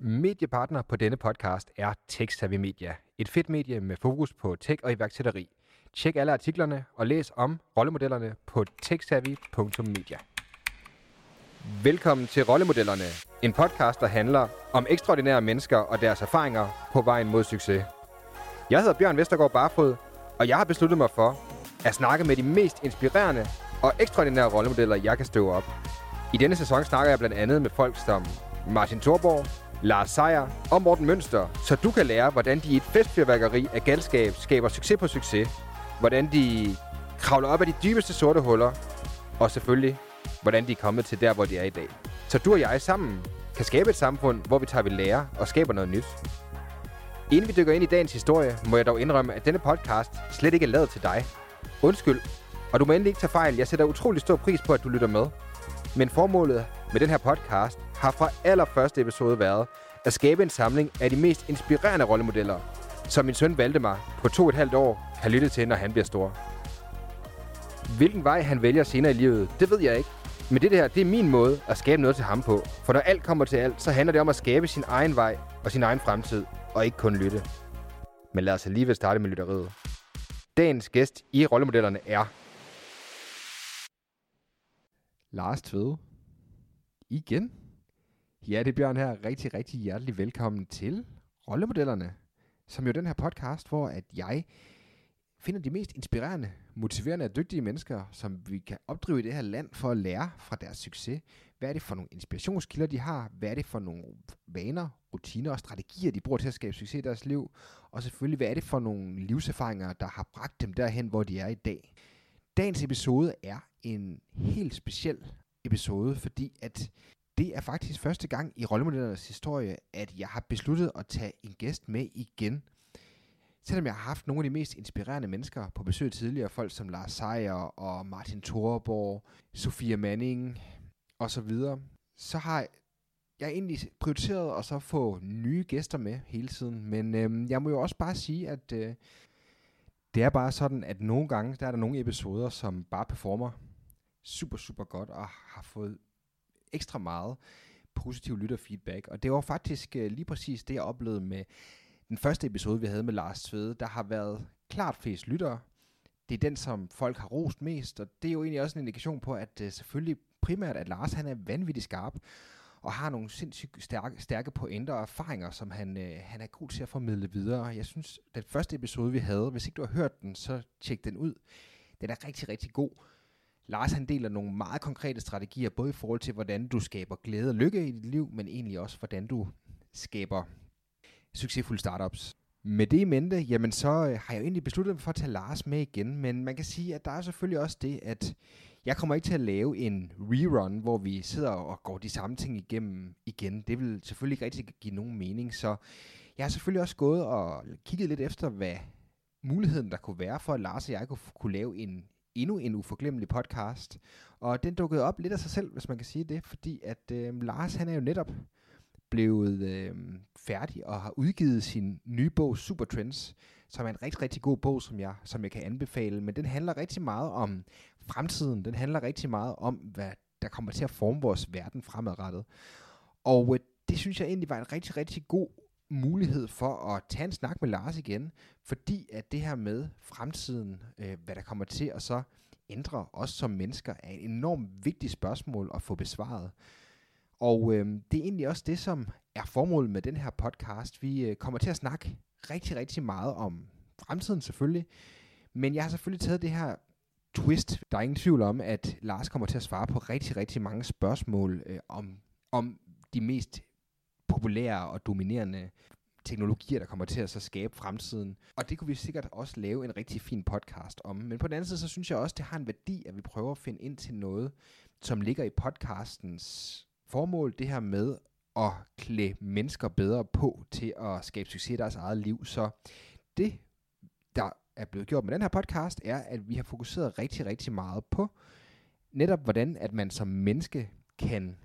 Mediepartner på denne podcast er TechSavvy Media. Et fedt medie med fokus på tech og iværksætteri. Tjek alle artiklerne og læs om rollemodellerne på techsavvy.media. Velkommen til Rollemodellerne, en podcast, der handler om ekstraordinære mennesker og deres erfaringer på vejen mod succes. Jeg hedder Bjørn Vestergaard Barfod, og jeg har besluttet mig for at snakke med de mest inspirerende og ekstraordinære rollemodeller, jeg kan støve op. I denne sæson snakker jeg blandt andet med folk som Martin Thorborg, Lars Seier og Morten Mønster, så du kan lære, hvordan de i et festfyrværkeri af galskab skaber succes på succes, hvordan de kravler op af de dybeste sorte huller, og selvfølgelig, hvordan de er kommet til der, hvor de er i dag. Så du og jeg sammen kan skabe et samfund, hvor vi tager ved lære og skaber noget nyt. Inden vi dykker ind i dagens historie, må jeg dog indrømme, at denne podcast slet ikke er lavet til dig. Undskyld, og du må endelig ikke tage fejl. Jeg sætter utrolig stor pris på, at du lytter med. Men formålet med den her podcast har fra allerførste episode været at skabe en samling af de mest inspirerende rollemodeller, som min søn Valdemar på to og et halvt år kan lytte til, når han bliver stor. Hvilken vej han vælger senere i livet, det ved jeg ikke. Men det her, det er min måde at skabe noget til ham på. For når alt kommer til alt, så handler det om at skabe sin egen vej og sin egen fremtid, og ikke kun lytte. Men lad os alligevel starte med lytteriet. Dagens gæst i rollemodellerne er... Lars Tvede. Igen. Ja, det er Bjørn her. Rigtig, rigtig hjertelig velkommen til Rollemodellerne. Som jo den her podcast, hvor at jeg finder de mest inspirerende, motiverende og dygtige mennesker, som vi kan opdrive i det her land for at lære fra deres succes. Hvad er det for nogle inspirationskilder, de har? Hvad er det for nogle vaner, rutiner og strategier, de bruger til at skabe succes i deres liv? Og selvfølgelig, hvad er det for nogle livserfaringer, der har bragt dem derhen, hvor de er i dag? Dagens episode er en helt speciel episode, fordi at det er faktisk første gang i rollemodellernes historie, at jeg har besluttet at tage en gæst med igen. Selvom jeg har haft nogle af de mest inspirerende mennesker på besøg tidligere, folk som Lars Seier og Martin Thorborg, Sofia Manning og så videre, så har jeg egentlig prioriteret at så få nye gæster med hele tiden. Men øhm, jeg må jo også bare sige, at øh, det er bare sådan, at nogle gange, der er der nogle episoder, som bare performer super, super godt og har fået ekstra meget positiv lytterfeedback. Og det var faktisk øh, lige præcis det, jeg oplevede med den første episode, vi havde med Lars Tvede. Der har været klart flest lyttere. Det er den, som folk har rost mest, og det er jo egentlig også en indikation på, at øh, selvfølgelig primært, at Lars han er vanvittigt skarp, og har nogle sindssygt stærke, stærke pointer og erfaringer, som han, øh, han er god til at formidle videre. Jeg synes, den første episode, vi havde, hvis ikke du har hørt den, så tjek den ud. Den er rigtig, rigtig god. Lars han deler nogle meget konkrete strategier, både i forhold til, hvordan du skaber glæde og lykke i dit liv, men egentlig også, hvordan du skaber succesfulde startups. Med det i mente, jamen så øh, har jeg jo egentlig besluttet mig for at tage Lars med igen, men man kan sige, at der er selvfølgelig også det, at jeg kommer ikke til at lave en rerun, hvor vi sidder og går de samme ting igennem igen. Det vil selvfølgelig ikke rigtig give nogen mening, så jeg har selvfølgelig også gået og kigget lidt efter, hvad muligheden der kunne være for, at Lars og jeg kunne, kunne lave en endnu en uforglemmelig podcast. Og den dukkede op lidt af sig selv, hvis man kan sige det, fordi at øh, Lars han er jo netop blevet øh, færdig og har udgivet sin nye bog Super Trends, som er en rigtig, rigtig god bog, som jeg, som jeg kan anbefale. Men den handler rigtig meget om fremtiden. Den handler rigtig meget om, hvad der kommer til at forme vores verden fremadrettet. Og øh, det synes jeg egentlig var en rigtig, rigtig god mulighed for at tage en snak med Lars igen, fordi at det her med fremtiden, øh, hvad der kommer til at så ændre os som mennesker, er et enormt vigtigt spørgsmål at få besvaret. Og øh, det er egentlig også det, som er formålet med den her podcast. Vi øh, kommer til at snakke rigtig, rigtig meget om fremtiden selvfølgelig, men jeg har selvfølgelig taget det her twist. Der er ingen tvivl om, at Lars kommer til at svare på rigtig, rigtig mange spørgsmål øh, om, om de mest populære og dominerende teknologier, der kommer til at så skabe fremtiden. Og det kunne vi sikkert også lave en rigtig fin podcast om. Men på den anden side, så synes jeg også, det har en værdi, at vi prøver at finde ind til noget, som ligger i podcastens formål, det her med at klæde mennesker bedre på til at skabe succes i deres eget liv. Så det, der er blevet gjort med den her podcast, er, at vi har fokuseret rigtig, rigtig meget på netop, hvordan at man som menneske kan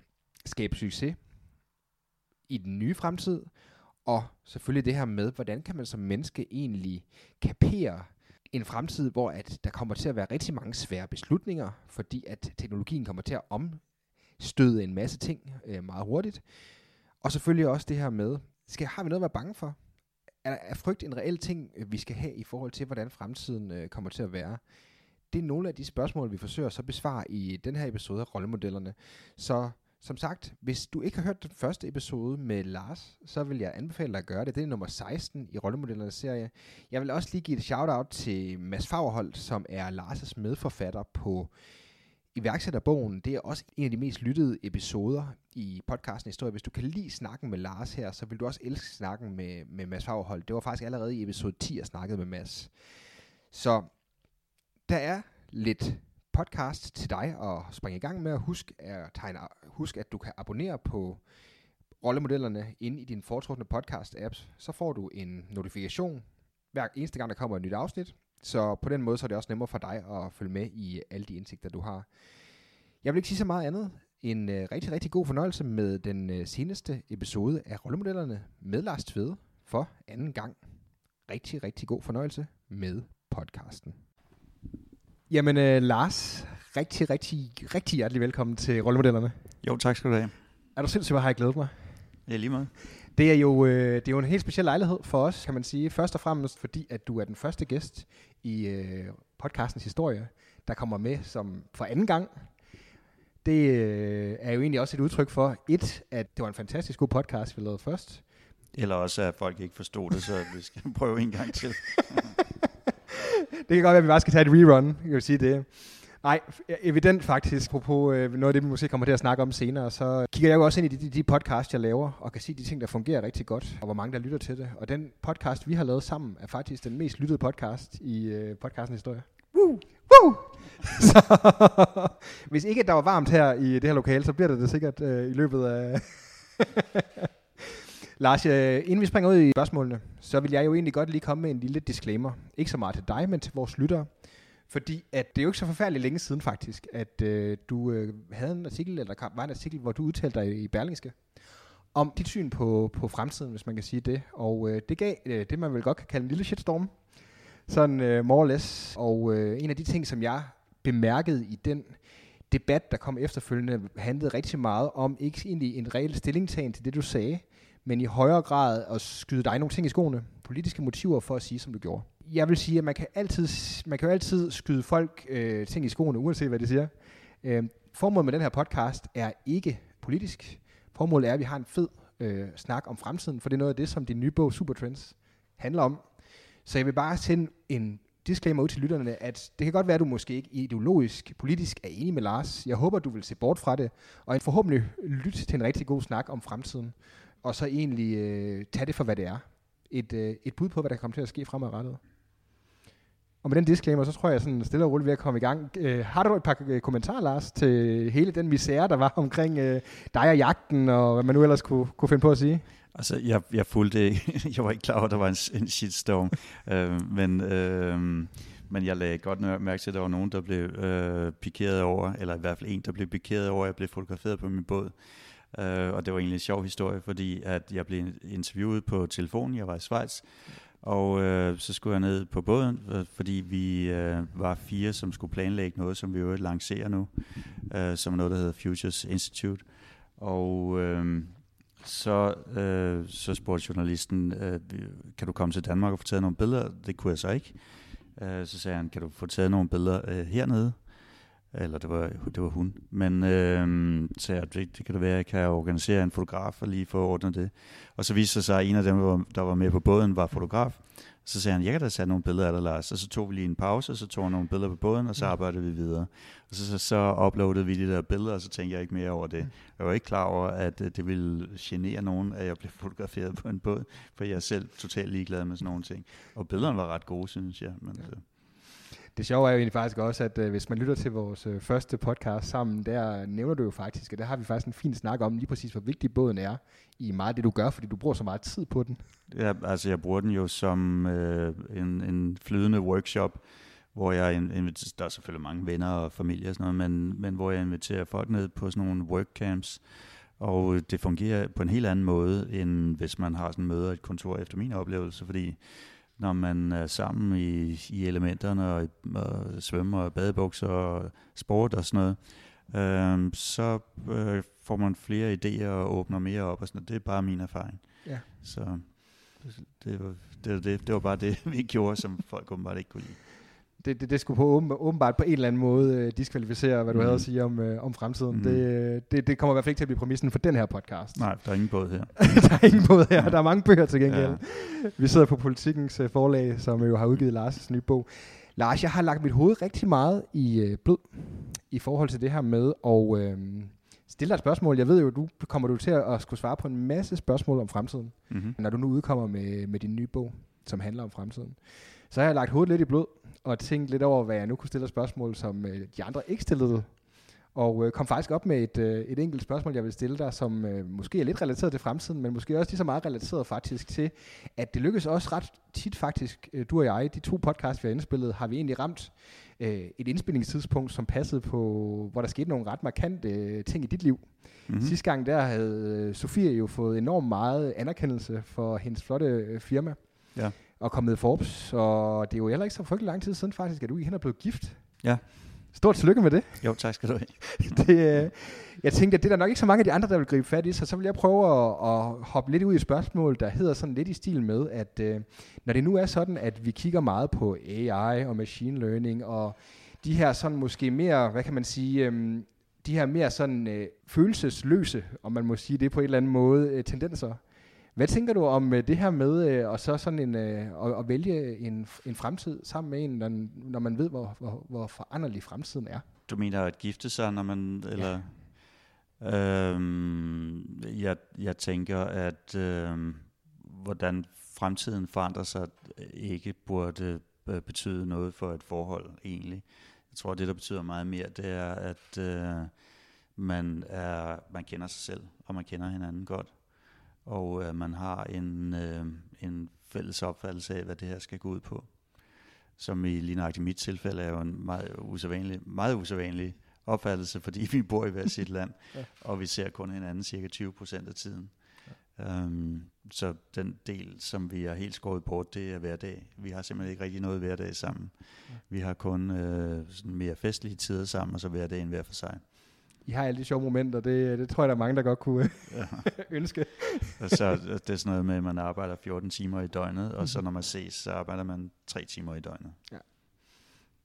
skabe succes i den nye fremtid, og selvfølgelig det her med, hvordan kan man som menneske egentlig kapere en fremtid, hvor at der kommer til at være rigtig mange svære beslutninger, fordi at teknologien kommer til at omstøde en masse ting øh, meget hurtigt. Og selvfølgelig også det her med, skal, har vi noget at være bange for? Er, er frygt en reel ting, øh, vi skal have i forhold til, hvordan fremtiden øh, kommer til at være? Det er nogle af de spørgsmål, vi forsøger så at besvare i den her episode af Rollemodellerne. Så som sagt, hvis du ikke har hørt den første episode med Lars, så vil jeg anbefale dig at gøre det. Det er nummer 16 i Rollemodellernes serie. Jeg vil også lige give et shout-out til Mads Fagerholt, som er Lars' medforfatter på iværksætterbogen. Det er også en af de mest lyttede episoder i podcasten Historie. Hvis du kan lide snakken med Lars her, så vil du også elske snakken med, med Mads Fagerholt. Det var faktisk allerede i episode 10, jeg snakkede med Mads. Så der er lidt podcast til dig at springe i gang med. Husk at, tegne, husk, at du kan abonnere på rollemodellerne inde i din foretrukne podcast-apps. Så får du en notifikation hver eneste gang, der kommer et nyt afsnit. Så på den måde så er det også nemmere for dig at følge med i alle de indsigter, du har. Jeg vil ikke sige så meget andet. En øh, rigtig, rigtig god fornøjelse med den øh, seneste episode af Rollemodellerne med Lars Tvede for anden gang. Rigtig, rigtig god fornøjelse med podcasten. Jamen uh, Lars, rigtig, rigtig, rigtig hjertelig velkommen til Rollemodellerne. Jo, tak skal du have. Er du sindssygt, hvor har jeg glædet mig? Ja, lige meget. Det er, jo, øh, det er jo en helt speciel lejlighed for os, kan man sige. Først og fremmest fordi, at du er den første gæst i øh, podcastens historie, der kommer med som for anden gang. Det øh, er jo egentlig også et udtryk for, et, at det var en fantastisk god podcast, vi lavede først. Eller også, at folk ikke forstod det, så vi skal prøve en gang til. det kan godt være, at vi bare skal tage et rerun, kan vi sige det. Nej, evident faktisk, på øh, noget af det, vi måske kommer til at snakke om senere, så kigger jeg jo også ind i de, de podcast, jeg laver, og kan se de ting, der fungerer rigtig godt, og hvor mange, der lytter til det. Og den podcast, vi har lavet sammen, er faktisk den mest lyttede podcast i øh, podcastens historie. Woo! Woo! så, hvis ikke der var varmt her i det her lokale, så bliver det det sikkert øh, i løbet af... Lars, øh, inden vi springer ud i spørgsmålene, så vil jeg jo egentlig godt lige komme med en lille disclaimer. Ikke så meget til dig, men til vores lyttere. Fordi at det er jo ikke så forfærdeligt længe siden faktisk, at øh, du øh, havde en artikel, eller var en artikel, hvor du udtalte dig i Berlingske, om dit syn på, på fremtiden, hvis man kan sige det. Og øh, det gav øh, det, man vel godt kan kalde en lille shitstorm. Sådan øh, more or less. Og øh, en af de ting, som jeg bemærkede i den debat, der kom efterfølgende, handlede rigtig meget om ikke egentlig en reel stillingtagen til det, du sagde, men i højere grad at skyde dig nogle ting i skoene. Politiske motiver for at sige, som du gjorde jeg vil sige, at man kan altid, man kan jo altid skyde folk øh, ting i skoene, uanset hvad de siger. Øh, formålet med den her podcast er ikke politisk. Formålet er, at vi har en fed øh, snak om fremtiden, for det er noget af det, som din nye bog Supertrends handler om. Så jeg vil bare sende en disclaimer ud til lytterne, at det kan godt være, at du måske ikke ideologisk, politisk er enig med Lars. Jeg håber, du vil se bort fra det, og forhåbentlig lytte til en rigtig god snak om fremtiden, og så egentlig øh, tage det for, hvad det er. Et, øh, et bud på, hvad der kommer til at ske fremadrettet. Og med den disclaimer, så tror jeg sådan stille og roligt ved at komme i gang. Øh, har du et par øh, kommentarer, Lars, til hele den misære, der var omkring øh, dig og jagten, og hvad man nu ellers kunne, kunne finde på at sige? Altså, jeg, jeg fulgte Jeg var ikke klar over, at der var en, en shitstorm. øh, men, øh, men jeg lagde godt mærke til, at der var nogen, der blev øh, pikeret over, eller i hvert fald en, der blev pikeret over, at jeg blev fotograferet på min båd. Øh, og det var egentlig en sjov historie, fordi at jeg blev interviewet på telefonen. Jeg var i Schweiz, og øh, så skulle jeg ned på båden, øh, fordi vi øh, var fire, som skulle planlægge noget, som vi jo lancerer nu, øh, som er noget, der hedder Futures Institute. Og øh, så, øh, så spurgte journalisten, øh, kan du komme til Danmark og få taget nogle billeder? Det kunne jeg så ikke. Øh, så sagde han, kan du få taget nogle billeder øh, hernede? Eller det var, det var hun. Men øh, så jeg, det, det kan det være, at jeg kan organisere en fotograf og lige få ordnet det. Og så viste det sig, at en af dem, der var med på båden, var fotograf. Så sagde han, jeg kan da tage nogle billeder af dig, Lars. Og så tog vi lige en pause, og så tog nogle billeder på båden, og så arbejdede vi videre. Og så, så, så uploadede vi de der billeder, og så tænkte jeg ikke mere over det. Jeg var ikke klar over, at øh, det ville genere nogen, at jeg blev fotograferet på en båd, for jeg er selv totalt ligeglad med sådan nogle ting. Og billederne var ret gode, synes jeg. Men, ja. Det sjove er jo egentlig faktisk også, at øh, hvis man lytter til vores øh, første podcast sammen, der nævner du jo faktisk, at der har vi faktisk en fin snak om lige præcis, hvor vigtig båden er i meget det, du gør, fordi du bruger så meget tid på den. Ja, altså jeg bruger den jo som øh, en, en flydende workshop, hvor jeg inviterer, der er selvfølgelig mange venner og familie og sådan noget, men, men hvor jeg inviterer folk ned på sådan nogle workcamps, og det fungerer på en helt anden måde, end hvis man har sådan møder et kontor efter min oplevelse, fordi når man er sammen i, i elementerne og, og svømmer og badebukser og sport og sådan noget, øh, så øh, får man flere idéer og åbner mere op og sådan noget. Det er bare min erfaring. Ja. Så det var, det, det, det var bare det, vi gjorde, som folk åbenbart ikke kunne lide. Det, det, det skulle på åben, åbenbart på en eller anden måde øh, diskvalificere, hvad du mm. havde at sige om, øh, om fremtiden. Mm. Det, øh, det, det kommer i hvert fald ikke til at blive præmissen for den her podcast. Nej, der er ingen båd her. der er ingen båd her. Der er mange bøger til gengæld. Ja. Vi sidder på Politikens uh, forlag, som jo har udgivet Lars' nye bog. Lars, jeg har lagt mit hoved rigtig meget i øh, blød i forhold til det her med at øh, stille dig et spørgsmål. Jeg ved jo, du kommer du til at skulle svare på en masse spørgsmål om fremtiden, mm-hmm. når du nu udkommer med, med din nye bog, som handler om fremtiden. Så har jeg lagt hovedet lidt i blød og tænkt lidt over, hvad jeg nu kunne stille spørgsmål, som øh, de andre ikke stillede og øh, kom faktisk op med et, øh, et enkelt spørgsmål, jeg vil stille dig, som øh, måske er lidt relateret til fremtiden, men måske også lige så meget relateret faktisk til, at det lykkes også ret tit faktisk, øh, du og jeg, de to podcasts, vi har indspillet, har vi egentlig ramt øh, et indspillingstidspunkt, som passede på, hvor der skete nogle ret markante øh, ting i dit liv. Mm-hmm. Sidste gang der havde øh, Sofie jo fået enormt meget anerkendelse for hendes flotte øh, firma. Ja. Og kommet i Forbes, og det er jo heller ikke så frygtelig lang tid siden faktisk, at du gik hen og blev gift. Ja. Stort tillykke med det. Jo, tak skal du have. det, øh, jeg tænkte, at det er der nok ikke så mange af de andre, der vil gribe fat i, så så vil jeg prøve at, at hoppe lidt ud i et spørgsmål, der hedder sådan lidt i stil med, at øh, når det nu er sådan, at vi kigger meget på AI og machine learning, og de her sådan måske mere, hvad kan man sige, øh, de her mere sådan øh, følelsesløse, om man må sige det på en eller anden måde, øh, tendenser, hvad tænker du om uh, det her med øh, og så sådan en, at, at vælge en, en fremtid sammen med en, når, når man ved, hvor, hvor, hvor foranderlig fremtiden er? Du mener at gifte sig, når man... Eller, ja. øhm, jeg, jeg tænker, at øhm, hvordan fremtiden forandrer sig, ikke burde betyde noget for et forhold egentlig. Jeg tror, det, der betyder meget mere, det er, at øh, man, er, man kender sig selv, og man kender hinanden godt og øh, man har en, øh, en fælles opfattelse af, hvad det her skal gå ud på. Som i lige nøjagtigt mit tilfælde er jo en meget usædvanlig, meget usædvanlig opfattelse, fordi vi bor i hver sit land, ja. og vi ser kun hinanden cirka 20 procent af tiden. Ja. Um, så den del, som vi er helt skåret bort, det er hverdag. Vi har simpelthen ikke rigtig noget hverdag sammen. Ja. Vi har kun øh, sådan mere festlige tider sammen, og så hverdagen hver for sig. I har alle de sjove momenter, det, det tror jeg, der er mange, der godt kunne ja. ønske. og så det er sådan noget med, at man arbejder 14 timer i døgnet, og så mhm. når man ses, så arbejder man 3 timer i døgnet. Ja.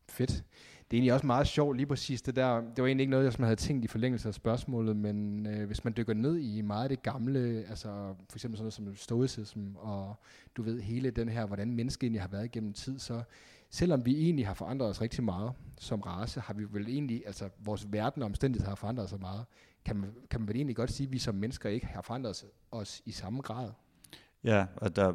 Fedt. Det er egentlig også meget sjovt lige præcis det der. Det var egentlig ikke noget, jeg havde tænkt i forlængelse af spørgsmålet, men øh, hvis man dykker ned i meget af det gamle, altså for eksempel sådan noget som stoicism, og du ved hele den her, hvordan mennesket egentlig har været igennem tid, så selvom vi egentlig har forandret os rigtig meget som race, har vi vel egentlig, altså vores verden og omstændigheder har forandret sig meget, kan man, kan man vel egentlig godt sige, at vi som mennesker ikke har forandret os i samme grad? Ja, og der,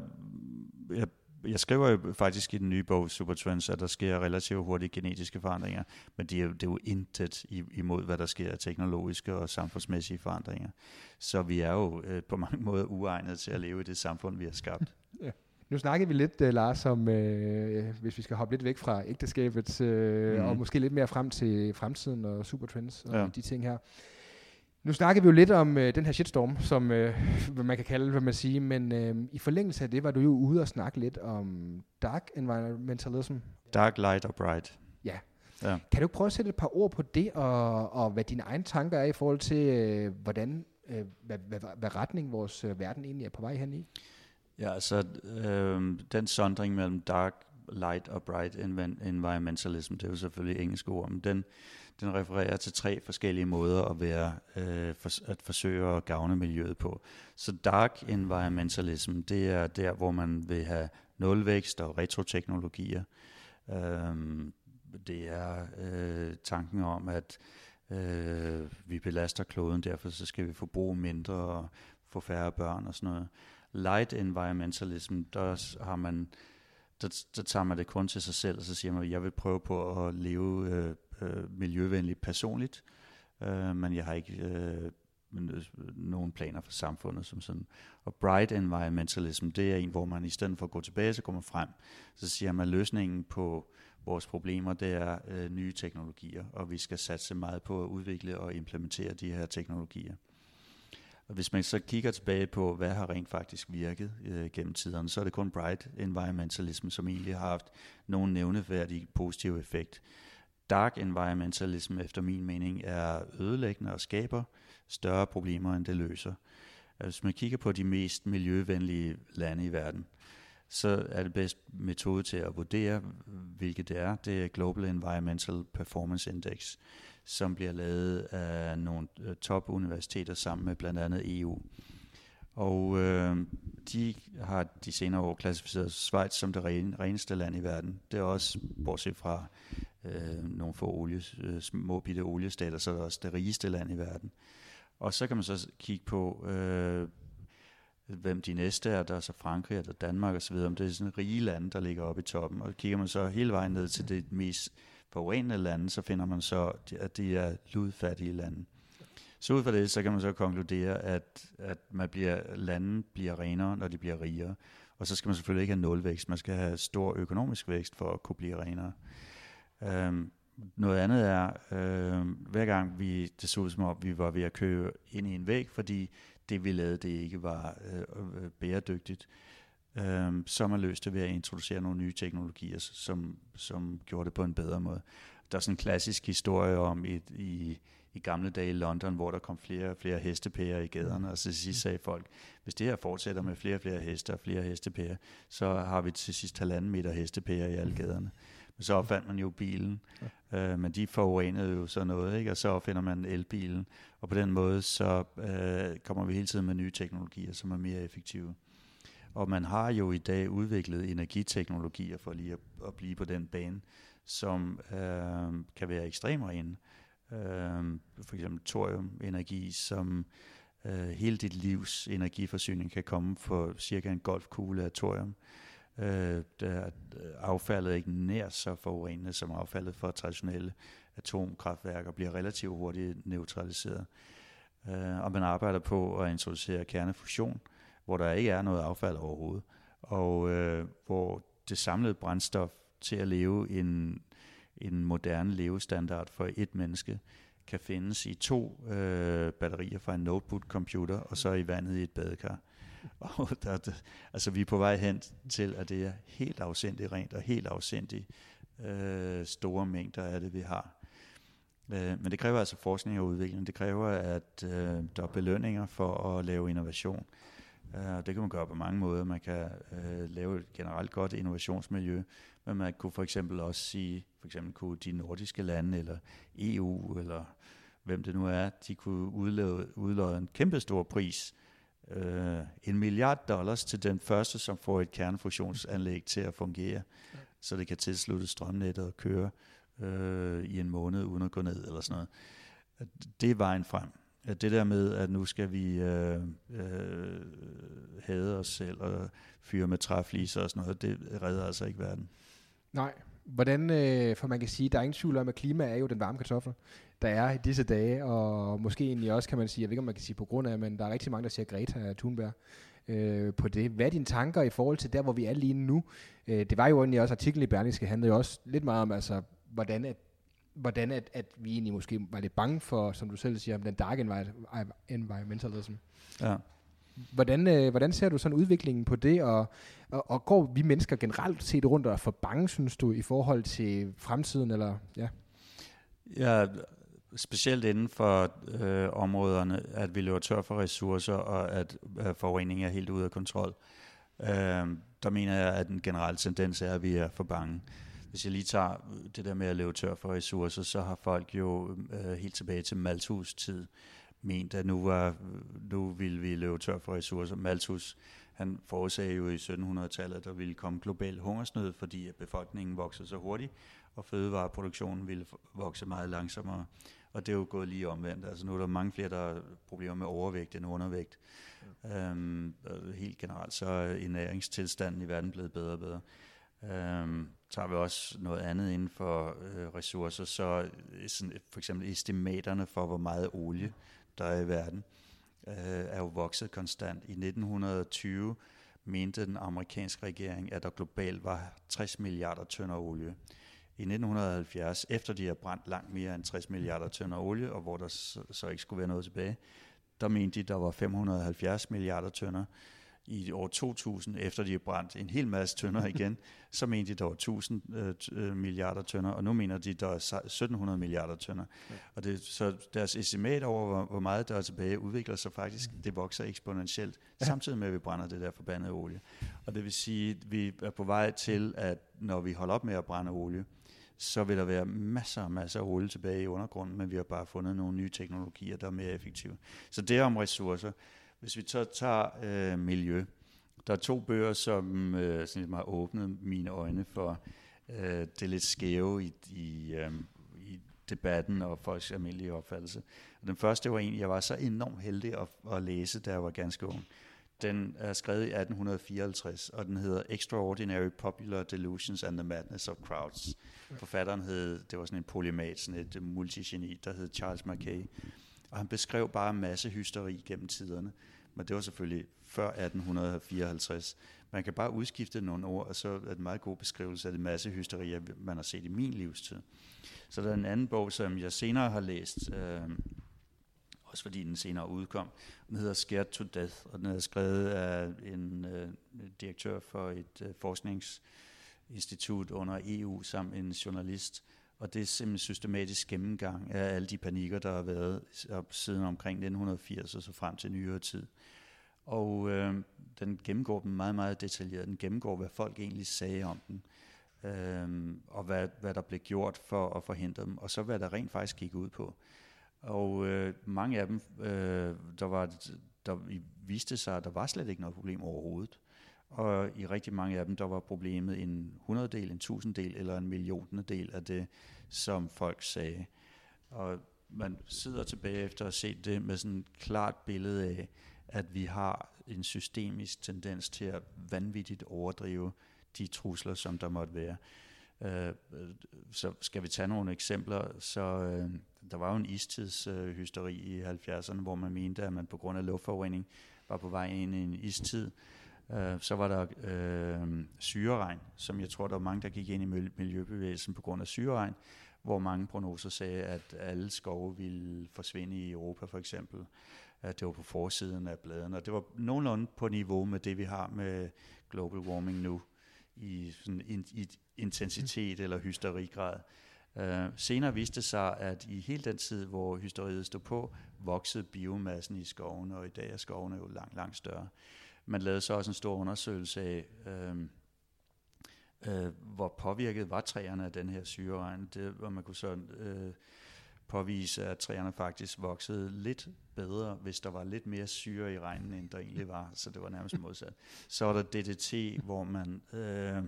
jeg, jeg skriver jo faktisk i den nye bog, Supertrends, at der sker relativt hurtige genetiske forandringer, men det er jo, det er jo intet imod, hvad der sker af teknologiske og samfundsmæssige forandringer. Så vi er jo øh, på mange måder uegnet til at leve i det samfund, vi har skabt. ja. Nu snakkede vi lidt, uh, Lars, om, uh, hvis vi skal hoppe lidt væk fra ægteskabet, uh, mm. og måske lidt mere frem til fremtiden og supertrends og ja. de ting her. Nu snakker vi jo lidt om uh, den her shitstorm, som uh, man kan kalde, hvad man siger, men uh, i forlængelse af det var du jo ude og snakke lidt om dark environmentalism. Dark, light og bright. Ja. ja. Kan du prøve at sætte et par ord på det, og, og hvad dine egne tanker er i forhold til, uh, hvordan, uh, hvad, hvad, hvad retning vores uh, verden egentlig er på vej hen i? Ja, altså øh, den sondring mellem dark, light og bright environmentalism, det er jo selvfølgelig engelske ord, men den, den refererer til tre forskellige måder at være øh, for, at forsøge at gavne miljøet på. Så dark environmentalism, det er der, hvor man vil have nulvækst og retroteknologier. Øh, det er øh, tanken om, at øh, vi belaster kloden, derfor så skal vi forbruge mindre og få færre børn og sådan noget light environmentalism, der har man der, der tager man det kun til sig selv, og så siger man, at jeg vil prøve på at leve øh, øh, miljøvenligt personligt, øh, men jeg har ikke øh, øh, nogen planer for samfundet som sådan. Og bright environmentalism, det er en, hvor man i stedet for at gå tilbage, så kommer frem. Så siger man, at løsningen på vores problemer, det er øh, nye teknologier, og vi skal satse meget på at udvikle og implementere de her teknologier. Og hvis man så kigger tilbage på, hvad har rent faktisk virket øh, gennem tiderne, så er det kun bright environmentalism, som egentlig har haft nogen nævneværdig positiv effekt. dark environmentalism efter min mening er ødelæggende og skaber større problemer, end det løser. Altså, hvis man kigger på de mest miljøvenlige lande i verden, så er det bedst metode til at vurdere, hvilket det er. Det er Global Environmental Performance Index, som bliver lavet af nogle øh, topuniversiteter sammen med blandt andet EU. Og øh, de har de senere år klassificeret Schweiz som det ren, reneste land i verden. Det er også, bortset fra øh, nogle få olie, øh, små bitte oliestater, så er det også det rigeste land i verden. Og så kan man så kigge på, øh, hvem de næste er. Der er så Frankrig, og der Danmark osv. Om det er sådan rige lande, der ligger oppe i toppen. Og kigger man så hele vejen ned til det mest forurenede lande, så finder man så, at de er ludfattige lande. Så ud fra det, så kan man så konkludere, at, at man bliver, landet bliver renere, når de bliver rigere. Og så skal man selvfølgelig ikke have nulvækst, man skal have stor økonomisk vækst for at kunne blive renere. Øhm, noget andet er, øh, hver gang vi, det så ud som om, vi var ved at køre ind i en væg, fordi det vi lavede, det ikke var øh, øh bæredygtigt, øh, så man løste det ved at introducere nogle nye teknologier, som, som gjorde det på en bedre måde. Der er sådan en klassisk historie om et, i, i gamle dage i London, hvor der kom flere og flere hestepærer i gaderne, og så til sidst sagde folk, hvis det her fortsætter med flere og flere heste og flere hestepærer, så har vi til sidst halvanden meter hestepærer i alle gaderne. Men så opfandt man jo bilen, ja. øh, men de forurenede jo så noget, ikke? og så opfinder man elbilen, og på den måde så øh, kommer vi hele tiden med nye teknologier, som er mere effektive. Og man har jo i dag udviklet energiteknologier for lige at, at blive på den bane, som øh, kan være ekstremt rene. Øh, for eksempel thoriumenergi, som øh, hele dit livs energiforsyning kan komme for cirka en golfkugle af thorium. Øh, der øh, affaldet er ikke nær så forurenende som affaldet for traditionelle atomkraftværker, bliver relativt hurtigt neutraliseret. Øh, og man arbejder på at introducere kernefusion, hvor der ikke er noget affald overhovedet, og øh, hvor det samlede brændstof til at leve en, en moderne levestandard for et menneske, kan findes i to øh, batterier fra en notebook-computer, og så i vandet i et badekar. Og der, der, altså, vi er på vej hen til, at det er helt afsindigt rent, og helt afsindigt øh, store mængder af det, vi har. Øh, men det kræver altså forskning og udvikling. Det kræver, at øh, der er belønninger for at lave innovation. Uh, det kan man gøre på mange måder. Man kan uh, lave et generelt godt innovationsmiljø, men man kunne for eksempel også sige, for eksempel kunne de nordiske lande, eller EU, eller hvem det nu er, de kunne udløde, udløde en kæmpe stor pris, uh, en milliard dollars til den første, som får et kernefusionsanlæg til at fungere, ja. så det kan tilslutte strømnettet og køre uh, i en måned uden at gå ned, eller sådan noget. Det er vejen frem at det der med, at nu skal vi øh, øh, hade os selv og fyre med træfliser og sådan noget, det redder altså ikke verden. Nej, hvordan, øh, for man kan sige, der er ingen tvivl om, at klima er jo den varme kartoffel, der er i disse dage, og måske egentlig også kan man sige, jeg ved ikke om man kan sige på grund af, men der er rigtig mange, der siger Greta Thunberg øh, på det. Hvad er dine tanker i forhold til der, hvor vi er lige nu? Øh, det var jo egentlig også artiklen i Berlingske, handlede jo også lidt meget om, altså, hvordan at hvordan at, at vi egentlig måske var lidt bange for, som du selv siger, den dark environmentalism. Ja. Hvordan, øh, hvordan ser du sådan udviklingen på det, og, og, og går vi mennesker generelt set rundt og er for bange, synes du, i forhold til fremtiden? Eller, ja? ja, specielt inden for øh, områderne, at vi løber tør for ressourcer, og at øh, forureningen er helt ude af kontrol. Øh, der mener jeg, at den generelle tendens er, at vi er for bange. Hvis jeg lige tager det der med at leve tør for ressourcer, så har folk jo øh, helt tilbage til Malthus tid ment, at nu, var, nu ville vi leve tør for ressourcer. Malthus, han forudsagde jo i 1700-tallet, at der ville komme global hungersnød, fordi befolkningen voksede så hurtigt, og fødevareproduktionen ville vokse meget langsommere. Og det er jo gået lige omvendt. Altså nu er der mange flere, der har problemer med overvægt end undervægt. Ja. Øhm, helt generelt så er ernæringstilstanden i verden blevet bedre og bedre. Øhm, tager vi også noget andet inden for øh, ressourcer, så øh, sådan, øh, for eksempel estimaterne for, hvor meget olie der er i verden, øh, er jo vokset konstant. I 1920 mente den amerikanske regering, at der globalt var 60 milliarder tønder olie. I 1970, efter de har brændt langt mere end 60 milliarder tønder olie, og hvor der så, så ikke skulle være noget tilbage, der mente de, der var 570 milliarder tønder i år 2000, efter de har brændt en hel masse tønder igen, så mente de, der var 1000 øh, øh, milliarder tønder, og nu mener de, der er 1700 milliarder tønder. Ja. Og det, så deres estimat over, hvor, hvor meget der er tilbage, udvikler sig faktisk, det vokser eksponentielt, ja. samtidig med, at vi brænder det der forbandede olie. Og det vil sige, at vi er på vej til, at når vi holder op med at brænde olie, så vil der være masser og masser af olie tilbage i undergrunden, men vi har bare fundet nogle nye teknologier, der er mere effektive. Så det er om ressourcer. Hvis vi så tager øh, miljø, der er to bøger, som øh, sådan har åbnet mine øjne for øh, det lidt skæve i, i, øh, i debatten og folks almindelige opfattelse. Og den første var en, jeg var så enormt heldig at, at læse, da jeg var ganske ung. Den er skrevet i 1854, og den hedder Extraordinary Popular Delusions and the Madness of Crowds. Forfatteren hed, det var sådan en polymat, sådan et multigeni, der hed Charles Mackay. Og han beskrev bare masse hysteri gennem tiderne. Men det var selvfølgelig før 1854. Man kan bare udskifte nogle ord, og så er det en meget god beskrivelse af det masse hysteri, man har set i min livstid. Så der er en anden bog, som jeg senere har læst, øh, også fordi den senere udkom. Den hedder Scared to Death, og den er skrevet af en øh, direktør for et øh, forskningsinstitut under EU, samt en journalist. Og det er simpelthen en systematisk gennemgang af alle de panikker, der har været op siden omkring 1980 og så frem til nyere tid. Og øh, den gennemgår dem meget, meget detaljeret. Den gennemgår, hvad folk egentlig sagde om den, øh, og hvad, hvad der blev gjort for at forhindre dem, og så hvad der rent faktisk gik ud på. Og øh, mange af dem, øh, der, var, der viste sig, at der var slet ikke noget problem overhovedet. Og i rigtig mange af dem, der var problemet en hundreddel, en tusinddel eller en milliontedel af det, som folk sagde. Og man sidder tilbage efter at se det med sådan et klart billede af, at vi har en systemisk tendens til at vanvittigt overdrive de trusler, som der måtte være. Øh, så skal vi tage nogle eksempler, så øh, der var jo en istidshysteri i 70'erne, hvor man mente, at man på grund af luftforurening var på vej ind i en istid. Øh, Øh, så var der øh, syreregn, som jeg tror, der var mange, der gik ind i miljøbevægelsen på grund af syreregn, hvor mange prognoser sagde, at alle skove ville forsvinde i Europa for eksempel. At det var på forsiden af bladene, og det var nogenlunde på niveau med det, vi har med global warming nu, i, sådan in, i intensitet eller hysterigrad. Uh, senere viste det sig, at i hele den tid, hvor hysteriet stod på, voksede biomassen i skovene, og i dag er skovene jo langt, langt større. Man lavede så også en stor undersøgelse af, øh, øh, hvor påvirket var træerne af den her syreregn. Det, hvor man kunne så øh, påvise, at træerne faktisk voksede lidt bedre, hvis der var lidt mere syre i regnen, end der egentlig var. Så det var nærmest modsat. Så var der DDT, hvor man øh,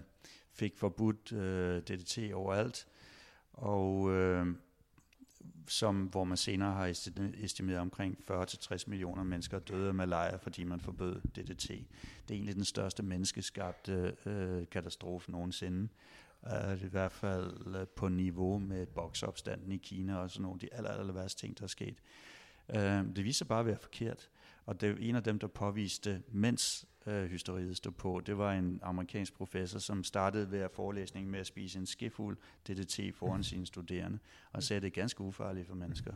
fik forbudt øh, DDT overalt, og øh, som, hvor man senere har estimeret omkring 40-60 millioner mennesker døde af malaria, fordi man forbød DDT. Det er egentlig den største menneskeskabte øh, katastrofe nogensinde Uh, i hvert fald øh, på niveau med boksopstanden i Kina og sådan nogle af de aller, aller værste ting, der er sket. Uh, det viser bare at være forkert. Og det er en af dem, der påviste, mens øh, hysteriet stod på, det var en amerikansk professor, som startede hver forelæsning med at spise en skefuld DDT foran sine studerende, og sagde, at det er ganske ufarligt for mennesker.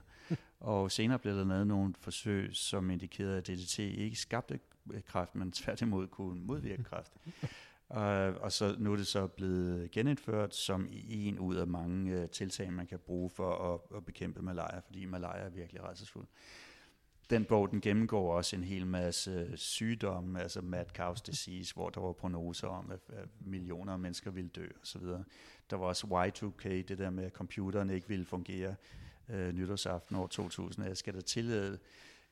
Og senere blev der lavet nogle forsøg, som indikerede, at DDT ikke skabte kræft, men tværtimod kunne modvirke kræft. Og, og så nu er det så blevet genindført som en ud af mange uh, tiltag, man kan bruge for at, at bekæmpe malaria, fordi malaria er virkelig rædselsfuld. Den bog, den gennemgår også en hel masse sygdomme, altså mad cow's disease, hvor der var prognoser om, at, millioner af mennesker ville dø osv. Der var også Y2K, det der med, at computeren ikke ville fungere uh, nytårsaften år 2000. Jeg skal da tillade,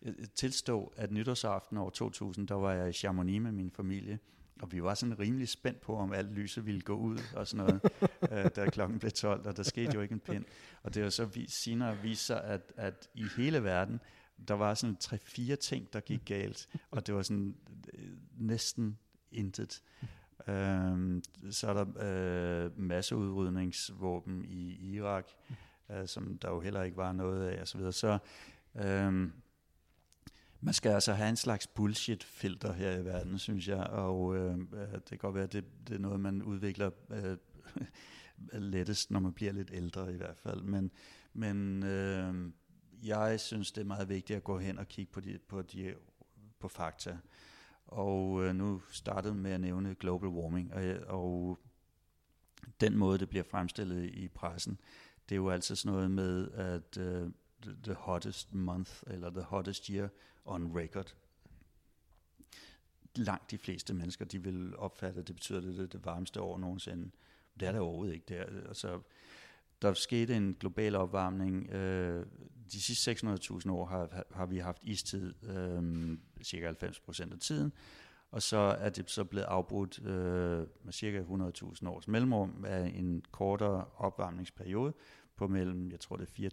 øh, tilstå, at nytårsaften år 2000, der var jeg i Chamonix med min familie, og vi var sådan rimelig spændt på, om alt lyset ville gå ud og sådan noget, øh, da klokken blev 12, og der skete jo ikke en pind. Og det var så vi, senere vist sig, at, at i hele verden, der var sådan tre-fire ting, der gik galt, og det var sådan øh, næsten intet. Øhm, så er der øh, masseudrydningsvåben i Irak, øh, som der jo heller ikke var noget af, og så videre. Så øh, man skal altså have en slags bullshit-filter her i verden, synes jeg, og øh, øh, det kan godt være, at det, det er noget, man udvikler øh, lettest, når man bliver lidt ældre i hvert fald. Men, men øh, jeg synes, det er meget vigtigt at gå hen og kigge på, de, på, de, på fakta. Og øh, nu startede med at nævne global warming, og, og den måde, det bliver fremstillet i pressen, det er jo altid sådan noget med, at uh, the hottest month, eller the hottest year on record. Langt de fleste mennesker, de vil opfatte, at det betyder, at det er det varmeste år nogensinde. Det er det overhovedet ikke. Det er, altså, der skete en global opvarmning. Øh, de sidste 600.000 år har, har vi haft istid øh, cirka 90 procent af tiden, og så er det så blevet afbrudt øh, med cirka 100.000 års mellemrum af en kortere opvarmningsperiode på mellem, jeg tror det er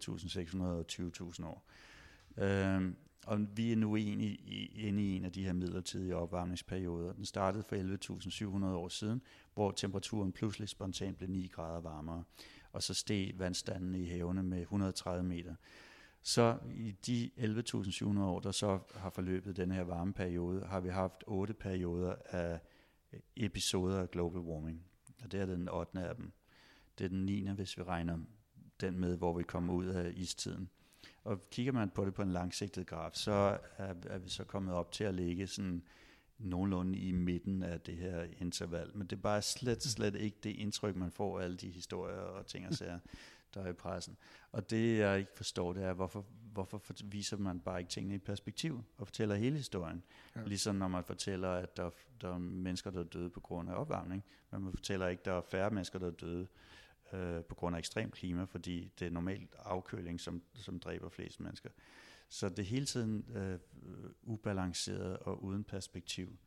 4.600 og 20.000 år. Øh, og vi er nu inde i, inde i en af de her midlertidige opvarmningsperioder. Den startede for 11.700 år siden, hvor temperaturen pludselig spontant blev 9 grader varmere og så steg vandstanden i havene med 130 meter. Så i de 11.700 år, der så har forløbet den her varme periode, har vi haft otte perioder af episoder af global warming. Og det er den 8. af dem. Det er den 9. hvis vi regner den med, hvor vi kommer ud af istiden. Og kigger man på det på en langsigtet graf, så er, er vi så kommet op til at ligge sådan nogenlunde i midten af det her interval. Men det er bare slet, slet ikke det indtryk, man får af alle de historier og ting og sager, der er i pressen. Og det, jeg ikke forstår, det er, hvorfor, hvorfor viser man bare ikke tingene i perspektiv og fortæller hele historien? Ja. Ligesom når man fortæller, at der, der er mennesker, der er døde på grund af opvarmning, men man fortæller ikke, at der er færre mennesker, der er døde øh, på grund af ekstrem klima, fordi det er normalt afkøling, som, som dræber flest mennesker. Så det er hele tiden øh, ubalanceret og uden perspektiv.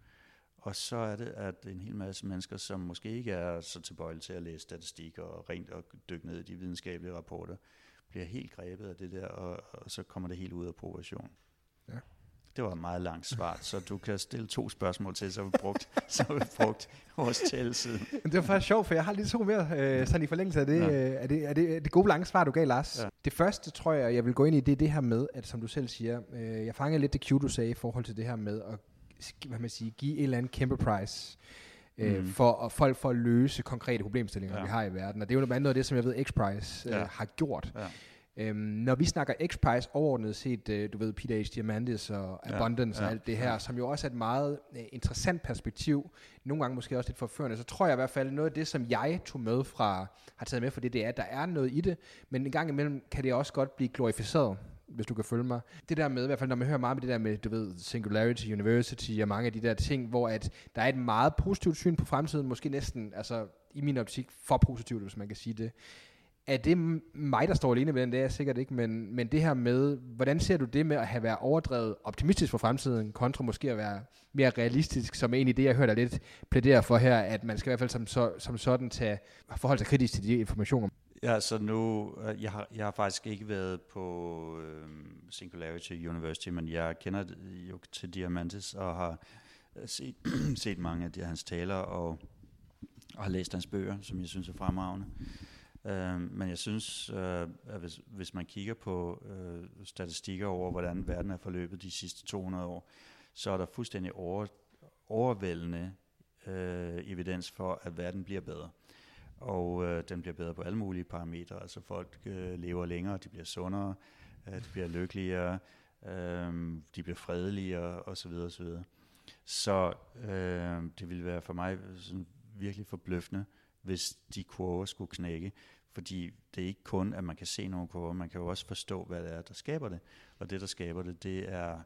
Og så er det, at en hel masse mennesker, som måske ikke er så tilbøjelige til at læse statistik og rent og dykke ned i de videnskabelige rapporter, bliver helt grebet af det der, og, og så kommer det helt ud af proportion. Ja. Det var et meget langt svar, så du kan stille to spørgsmål til, så vi brugt, så vi brugt vores tælletid. Det var faktisk sjovt, for jeg har lige to mere, øh, sådan i forlængelse af det, ja. øh, er det, er det, det gode lange svar, du gav, Lars. Ja. Det første, tror jeg, jeg vil gå ind i, det er det her med, at som du selv siger, øh, jeg fangede lidt det cue, du sagde i forhold til det her med at hvad man siger, give en eller anden kæmpe price øh, mm. for at folk for at løse konkrete problemstillinger, ja. vi har i verden. Og det er jo noget af det, som jeg ved, X-Prize øh, ja. har gjort. Ja. Øhm, når vi snakker X-Prize overordnet set, øh, du ved, Peter H. Diamandis og Abundance ja, ja, og alt det her, ja. som jo også er et meget øh, interessant perspektiv, nogle gange måske også lidt forførende, så tror jeg i hvert fald, noget af det, som jeg tog med fra, har taget med for det, det er, at der er noget i det, men en gang imellem kan det også godt blive glorificeret hvis du kan følge mig. Det der med, i hvert fald når man hører meget med det der med, du ved, Singularity University og mange af de der ting, hvor at der er et meget positivt syn på fremtiden, måske næsten, altså i min optik, for positivt, hvis man kan sige det er det mig, der står alene med den? Det er jeg sikkert ikke, men, men det her med, hvordan ser du det med at have været overdrevet optimistisk for fremtiden, kontra måske at være mere realistisk, som egentlig det, jeg hørte dig lidt plædere for her, at man skal i hvert fald som, så, som sådan tage, forholde sig kritisk til de informationer. Ja, så nu, øh, jeg har, jeg har faktisk ikke været på øh, Singularity University, men jeg kender jo til Diamantis og har øh, set, set mange af de, hans taler og, og har læst hans bøger, som jeg synes er fremragende. Øh, men jeg synes, øh, at hvis, hvis man kigger på øh, statistikker over, hvordan verden er forløbet de sidste 200 år, så er der fuldstændig over, overvældende øh, evidens for, at verden bliver bedre. Og øh, den bliver bedre på alle mulige parametre. Altså folk øh, lever længere, de bliver sundere, øh, de bliver lykkeligere, øh, de bliver fredeligere osv. osv. Så øh, det ville være for mig sådan virkelig forbløffende, hvis de kurver skulle knække. Fordi det er ikke kun, at man kan se nogle kurver, man kan jo også forstå, hvad det er, der skaber det. Og det, der skaber det, det er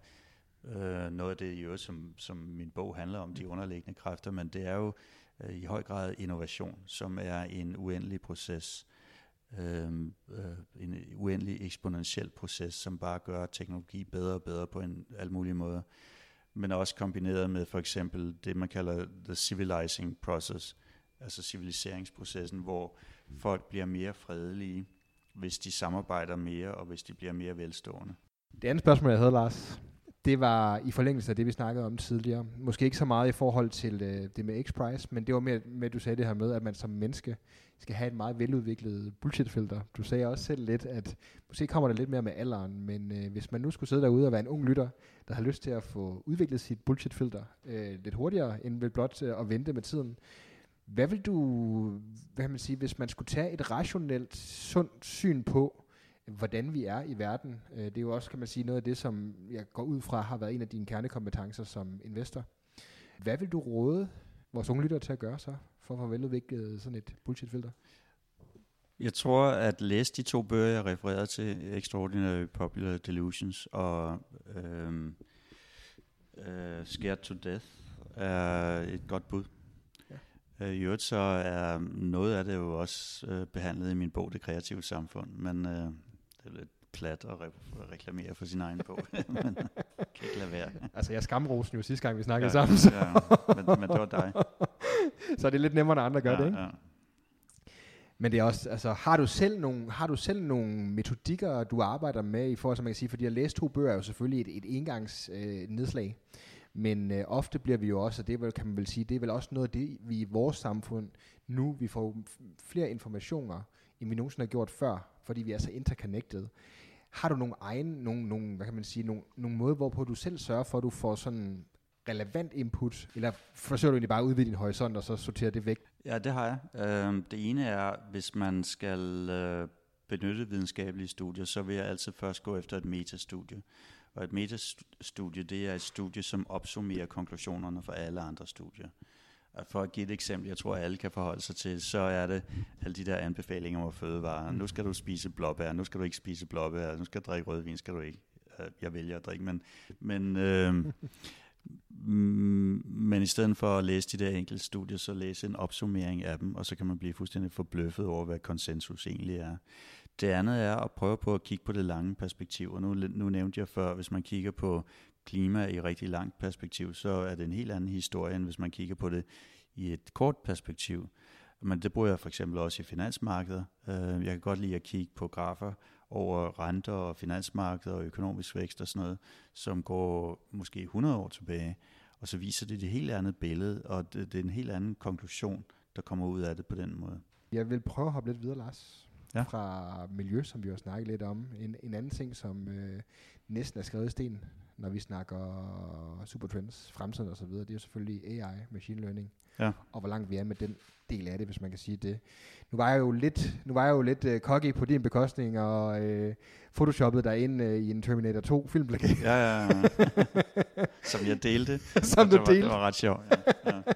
øh, noget af det, jo, som, som min bog handler om, de underliggende kræfter, men det er jo øh, i høj grad innovation, som er en uendelig proces. Øh, øh, en uendelig eksponentiel proces, som bare gør teknologi bedre og bedre på en alle mulige måder. Men også kombineret med for eksempel det, man kalder the civilizing process, altså civiliseringsprocessen, hvor folk bliver mere fredelige, hvis de samarbejder mere, og hvis de bliver mere velstående. Det andet spørgsmål, jeg havde, Lars, det var i forlængelse af det, vi snakkede om tidligere. Måske ikke så meget i forhold til øh, det med X-Prize, men det var mere med, at du sagde det her med, at man som menneske skal have et meget veludviklet bullshit-filter. Du sagde også selv lidt, at måske kommer det lidt mere med alderen, men øh, hvis man nu skulle sidde derude og være en ung lytter, der har lyst til at få udviklet sit bullshit-filter øh, lidt hurtigere, end ved blot øh, at vente med tiden, hvad vil du, hvad kan man sige, hvis man skulle tage et rationelt, sundt syn på, hvordan vi er i verden. Øh, det er jo også, kan man sige, noget af det, som jeg går ud fra har været en af dine kernekompetencer som investor. Hvad vil du råde vores unge lyttere til at gøre så, for at få veludviklet øh, sådan et bullshit-filter? Jeg tror, at læse de to bøger, jeg refererede til, Extraordinary Popular Delusions og øhm, øh, Scared to Death, er et godt bud. Øh, I øvrigt så er noget af det jo også øh, behandlet i min bog, Det Kreative Samfund, men øh, det er lidt klat at re- reklamere for sin egen bog, men kan ikke lade være. Altså, jeg skamrosen jo sidste gang, vi snakkede Ja, sammen, så, ja, men, men det var dig. så det er lidt nemmere, når andre gør ja, det, ikke? Ja. Men det er også, altså, har du selv nogle, har du selv nogle metodikker, du arbejder med i forhold til, man kan sige, fordi at læse to bøger er jo selvfølgelig et, et engangs øh, nedslag, men øh, ofte bliver vi jo også, og det vel, kan man vel sige, det er vel også noget af det, vi i vores samfund nu, vi får flere informationer, end vi nogensinde har gjort før, fordi vi er så interconnected. Har du nogle egne, nogle, nogle, hvad kan man sige, nogle, nogle måder, hvorpå du selv sørger for, at du får sådan relevant input, eller forsøger du egentlig bare at udvide din horisont, og så sortere det væk? Ja, det har jeg. Øh, det ene er, hvis man skal øh, benytte videnskabelige studier, så vil jeg altid først gå efter et metastudie. Og et metastudie, det er et studie, som opsummerer konklusionerne for alle andre studier. Og for at give et eksempel, jeg tror, alle kan forholde sig til, så er det alle de der anbefalinger om fødevarer. Nu skal du spise blåbær, nu skal du ikke spise blåbær, nu skal du drikke rødvin, skal du ikke. Øh, jeg vælger at drikke, men, men øh, Men i stedet for at læse de der enkelte studier, så læse en opsummering af dem, og så kan man blive fuldstændig forbløffet over, hvad konsensus egentlig er. Det andet er at prøve på at kigge på det lange perspektiv, og nu, nu nævnte jeg før, hvis man kigger på klima i rigtig langt perspektiv, så er det en helt anden historie, end hvis man kigger på det i et kort perspektiv. Men det bruger jeg for eksempel også i finansmarkedet. Øh, jeg kan godt lide at kigge på grafer over renter og finansmarkedet og økonomisk vækst og sådan noget, som går måske 100 år tilbage, og så viser det et helt andet billede, og det, det er en helt anden konklusion, der kommer ud af det på den måde. Jeg vil prøve at hoppe lidt videre, Lars. Ja. Fra miljø, som vi har snakket lidt om. En, en anden ting, som øh, næsten er skrevet i sten, når vi snakker supertrends, fremtiden og så videre, det er jo selvfølgelig AI, machine learning. Ja. Og hvor langt vi er med den del af det, hvis man kan sige det. Nu var jeg jo lidt, nu var jeg jo lidt øh, cocky på din bekostning, og øh, photoshoppede dig ind øh, i en Terminator 2 filmplakat, Ja, ja, ja. Som jeg delte. som du var, delte. Det var ret sjovt. Ja, ja.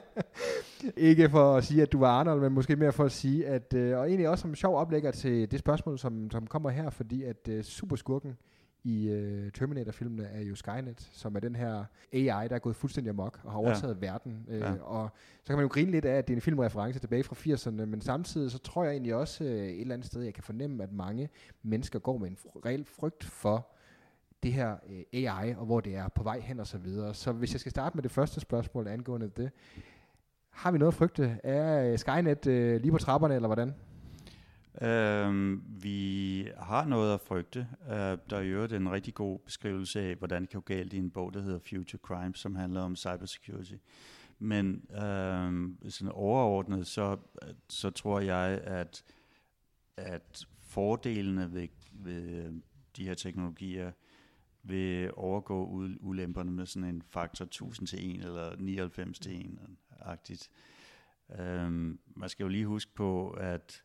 Ikke for at sige, at du var Arnold, men måske mere for at sige, at, øh, og egentlig også som sjov oplægger til det spørgsmål, som, som kommer her, fordi at øh, superskurken i øh, Terminator-filmene er jo Skynet, som er den her AI, der er gået fuldstændig amok og har Ja. overtaget verden. Øh, Ja. Og så kan man jo grine lidt af, at det er en filmreference tilbage fra 80'erne, men samtidig så tror jeg egentlig også øh, et eller andet sted, jeg kan fornemme, at mange mennesker går med en reel frygt for det her øh, AI, og hvor det er på vej hen og så videre. Så hvis jeg skal starte med det første spørgsmål angående det, har vi noget at frygte? Er øh, Skynet øh, lige på trapperne, eller hvordan? Øhm, vi har noget at frygte. Øh, der er i øvrigt en rigtig god beskrivelse af, hvordan det kan gå galt i en bog, der hedder Future Crime, som handler om cybersecurity. Men øh, sådan overordnet, så, så tror jeg, at, at fordelene ved, ved øh, de her teknologier vil overgå ulemperne med sådan en faktor 1000 til 1 eller 99 til 1 agtigt Øhm, man skal jo lige huske på, at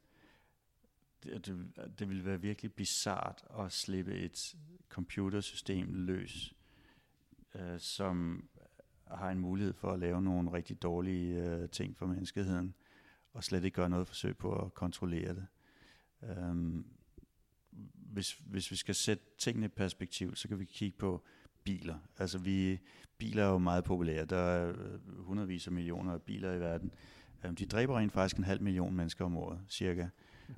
det, det, det ville være virkelig bizart at slippe et computersystem løs, øh, som har en mulighed for at lave nogle rigtig dårlige øh, ting for menneskeheden, og slet ikke gøre noget forsøg på at kontrollere det. Øhm, hvis, hvis vi skal sætte tingene i perspektiv, så kan vi kigge på biler. Altså vi, biler er jo meget populære. Der er øh, hundredvis af millioner af biler i verden. Øhm, de dræber rent faktisk en halv million mennesker om året, cirka.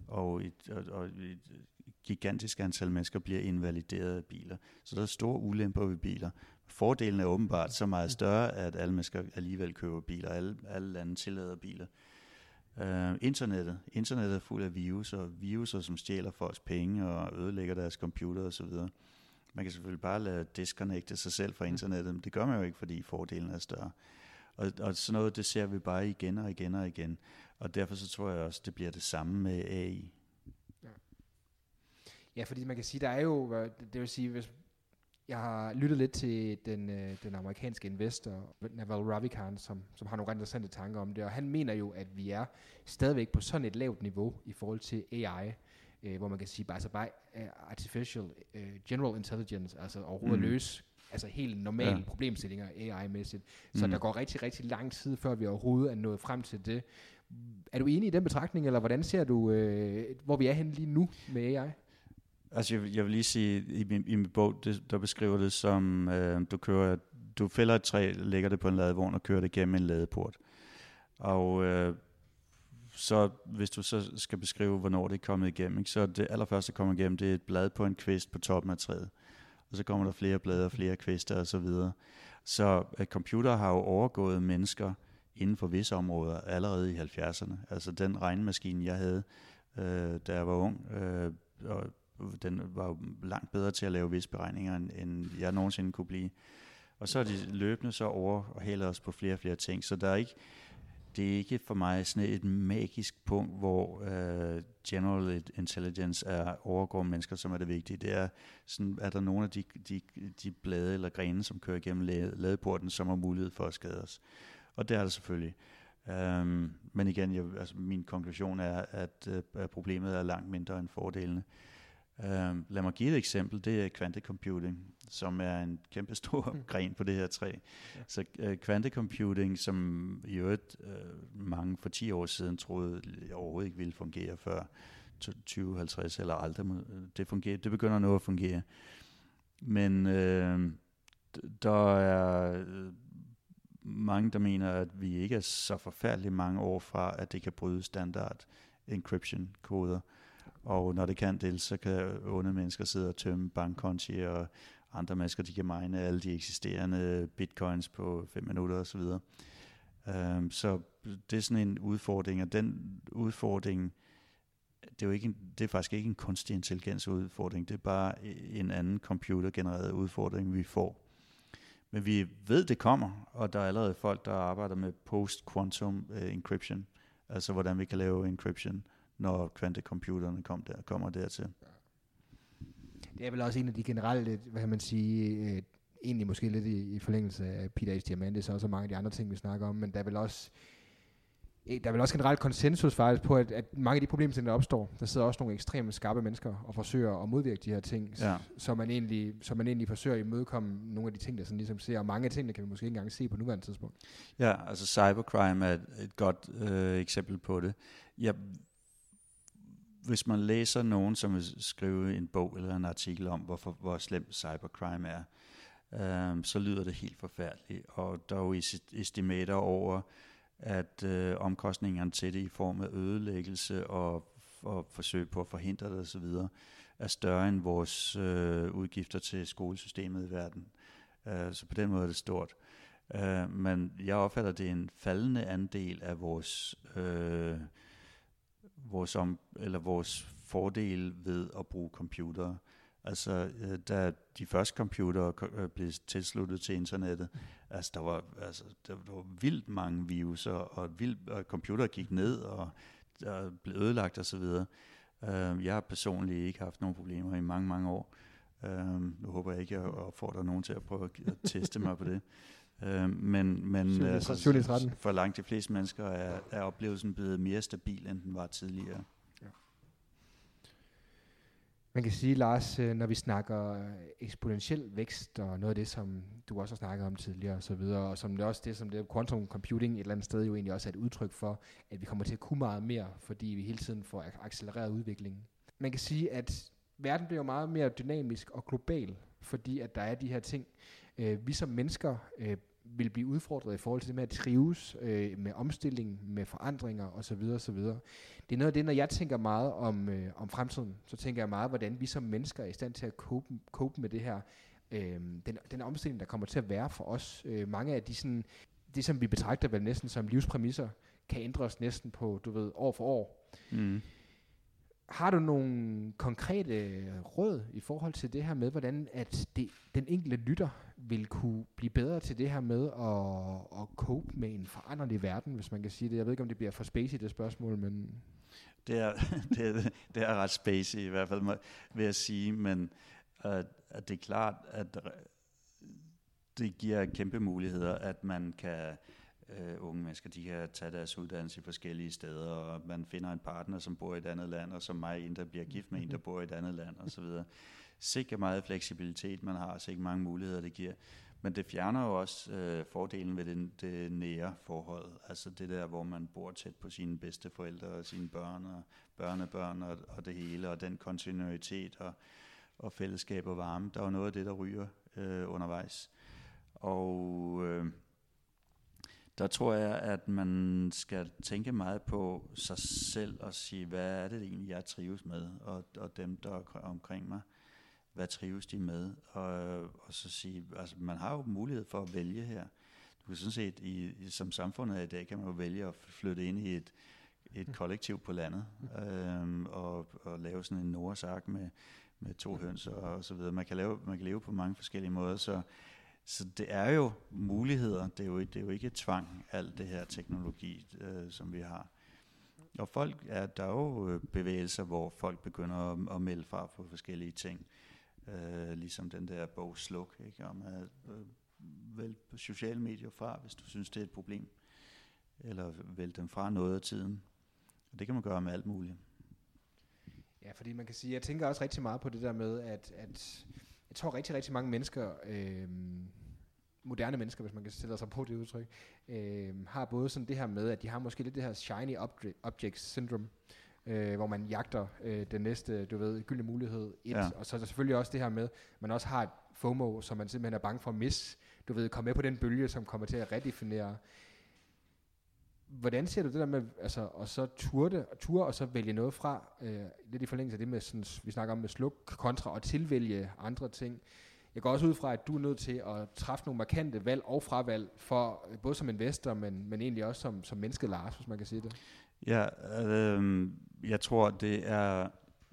Og et, og, og et gigantisk antal mennesker bliver invalideret af biler. Så der er store ulemper ved biler. Fordelen er åbenbart så meget større, at alle mennesker alligevel køber biler. Alle, alle lande tillader biler. Uh, internettet. Internettet er fuld af virus, og viruser, som stjæler folks penge og ødelægger deres computer osv. Man kan selvfølgelig bare lade disconnecte sig selv fra internettet, men det gør man jo ikke, fordi fordelen er større. Og, og sådan noget, det ser vi bare igen og igen og igen. Og derfor så tror jeg også, det bliver det samme med AI. Ja, fordi man kan sige, der er jo, det vil sige, hvis jeg har lyttet lidt til den, øh, den amerikanske investor, Naval Ravikant, som, som har nogle ret interessante tanker om det, og han mener jo, at vi er stadigvæk på sådan et lavt niveau i forhold til AI, øh, hvor man kan sige, bare, altså bare uh, artificial uh, general intelligence, altså overhovedet Mm. løse altså helt normale ja. problemstillinger AI-mæssigt. Så mm. der går rigtig, rigtig lang tid, før vi overhovedet er nået frem til det. Er du enig i den betragtning, eller hvordan ser du, øh, hvor vi er henne lige nu med AI? Altså, jeg, jeg vil lige sige, i min, i min bog, det, der beskriver det som, øh, du kører, du fælder et træ, lægger det på en ladevogn og kører det gennem en ladeport. Og øh, så hvis du så skal beskrive, hvornår det er kommet igennem, ikke, så det allerførste, der kommer igennem, det er et blad på en kvist på toppen af træet. Og så kommer der flere blade og flere kvister og så videre. Så øh, uh, computer har jo overgået mennesker inden for visse områder allerede i 70'erne. Altså den regnmaskine, jeg havde, øh, da jeg var ung, øh, og den var jo langt bedre til at lave visse beregninger, end, end jeg nogensinde kunne blive. Og så er de løbende så over og hælder os på flere og flere ting. Så der er ikke, det er ikke for mig sådan et magisk punkt, hvor uh, general intelligence er overgår mennesker, som er det vigtige. Det er, sådan, er der nogle af de, de, de blade eller grene, som kører igennem ladeporten, som har mulighed for at skade os. Og det er der selvfølgelig. Um, men igen, jeg, altså, min konklusion er, at, øh, at problemet er langt mindre end fordelene. Uh, lad mig give et eksempel. Det er kvantecomputing, som er en kæmpe stor mm. gren på det her træ. Ja. Så uh, kvantecomputing, som i øvrigt uh, mange for 10 år siden troede overhovedet ikke ville fungere før 2050 eller aldrig, det, fungerer, det begynder nu at fungere. Men uh, der er mange, der mener, at vi ikke er så forfærdeligt mange år fra, at det kan bryde standard encryption-koder. Og når det kan det, så kan onde mennesker sidde og tømme bankkonti, og andre mennesker, de kan mine alle de eksisterende bitcoins på 5 minutter osv. Um, øhm, så det er sådan en udfordring, og den udfordring, det er jo ikke en, det er faktisk ikke en kunstig intelligens udfordring, det er bare en anden computergenereret udfordring, vi får. Men vi ved, det kommer, og der er allerede folk, der arbejder med post-quantum uh, encryption, altså hvordan vi kan lave encryption, når kvantecomputerne kom der, kommer dertil. Det er vel også en af de generelle, hvad kan man sige, øh, egentlig måske lidt i, i forlængelse af Peter H. Diamandis og så mange af de andre ting, vi snakker om, men der er vel også der er vel også generelt konsensus faktisk på, at, at mange af de problemer, der opstår, der sidder også nogle ekstremt skarpe mennesker og forsøger at modvirke de her ting, ja. så, man egentlig, så man egentlig forsøger at imødekomme nogle af de ting, der sådan ligesom ser, og mange af tingene kan vi måske ikke engang se på nuværende tidspunkt. Ja, altså cybercrime er et, et godt øh, eksempel på det. Jeg, hvis man læser nogen, som vil skrive en bog eller en artikel om, hvorfor, hvor slemt cybercrime er, øh, så lyder det helt forfærdeligt, og der er jo estimater over, at øh, omkostningerne til det i form af ødelæggelse og, og forsøg på at forhindre det osv., er større end vores øh, udgifter til skolesystemet i verden. Øh, så på den måde er det stort. Øh, men jeg opfatter, at det er en faldende andel af vores, øh, vores, om, eller vores fordel ved at bruge computere. Altså, øh, da de første computere øh, blev tilsluttet til internettet, altså, der var, altså, der var vildt mange viruser, og, vildt, og computer gik ned, og der blev ødelagt osv. Øh, jeg har personligt ikke haft nogen problemer i mange, mange år. Øh, nu håber jeg ikke, at jeg opfordrer nogen til at prøve at teste mig på det. Uh, men men altså, for langt de fleste mennesker er, er oplevelsen blevet mere stabil, end den var tidligere. Man kan sige, Lars, øh, når vi snakker eksponentiel vækst, og noget af det, som du også har snakket om tidligere, og så videre, og som det også det, som det quantum computing et eller andet sted jo egentlig også er et udtryk for, at vi kommer til at kunne meget mere, fordi vi hele tiden får accelereret udviklingen. Man kan sige, at verden bliver meget mere dynamisk og global, fordi at der er de her ting. Øh, vi som mennesker øh, vil blive udfordret i forhold til det med at trives øh, med omstilling, med forandringer osv. osv. Det er noget af det, når jeg tænker meget om, øh, om fremtiden, så tænker jeg meget, hvordan vi som mennesker er i stand til at cope, cope med det her, øh, den, den omstilling, der kommer til at være for os. Øh, mange af de sådan, det, som vi betragter vel næsten som livspræmisser, kan ændres næsten på, du ved, år for år. Mm. Har du nogle konkrete råd i forhold til det her med, hvordan at det, den enkelte lytter vil kunne blive bedre til det her med at, at cope med en foranderlig verden, hvis man kan sige det? Jeg ved ikke, om det bliver for spacey, det spørgsmål, men... Det er, det er, det er ret spacey i hvert fald, vil jeg sige, men uh, at det er klart, at det giver kæmpe muligheder, at man kan øh, unge mennesker, de kan tage deres uddannelse i forskellige steder, og man finder en partner, som bor i et andet land, og som mig, en, der bliver gift med en, der bor i et andet land, osv sikkert meget fleksibilitet, man har, sikkert mange muligheder, det giver. Men det fjerner jo også øh, fordelen ved det, det nære forhold. Altså det der, hvor man bor tæt på sine bedste forældre og sine børn og børnebørn og, og det hele, og den kontinuitet og, og fællesskab og varme. Der er jo noget af det, der ryger øh, undervejs. Og øh, der tror jeg, at man skal tænke meget på sig selv og sige, hvad er det egentlig, jeg trives med, og, og dem, der er omkring mig hvad trives de med, og, og så sige, altså man har jo mulighed for at vælge her. Du kan sådan set, i, som samfundet i dag, kan man jo vælge at flytte ind i et, et kollektiv på landet, øhm, og, og lave sådan en Noahs med, med to høns og, og så videre. Man kan, lave, man kan leve på mange forskellige måder, så, så det er jo muligheder, det er jo, det er jo ikke tvang, alt det her teknologi, øh, som vi har. Og folk er, der er jo bevægelser, hvor folk begynder at, at melde fra på forskellige ting. Øh, Øh, ligesom den der bog Sluk, ikke? om at øh, vælge sociale medier fra, hvis du synes, det er et problem. Eller vælge dem fra noget af tiden. Og det kan man gøre med alt muligt. Ja, fordi man kan sige, jeg tænker også rigtig meget på det der med, at, at jeg tror rigtig, rigtig mange mennesker, øh, moderne mennesker, hvis man kan stille sig på det udtryk, øh, har både sådan det her med, at de har måske lidt det her shiny object syndrome, øh, hvor man jagter øh, den næste, du ved, gyldne mulighed. Et, ja. Og så er der selvfølgelig også det her med, man også har et FOMO, som man simpelthen er bange for at misse. Du ved, komme med på den bølge, som kommer til at redefinere. Hvordan ser du det der med, altså, og så turde, ture og så vælge noget fra, øh, lidt i forlængelse af det med, sådan, vi snakker om med sluk kontra og tilvælge andre ting. Jeg går også ud fra, at du er nødt til at træffe nogle markante valg og fravalg, for, både som investor, men, men egentlig også som, som menneske, Lars, hvis man kan sige det. Ja, øh, jeg tror, det er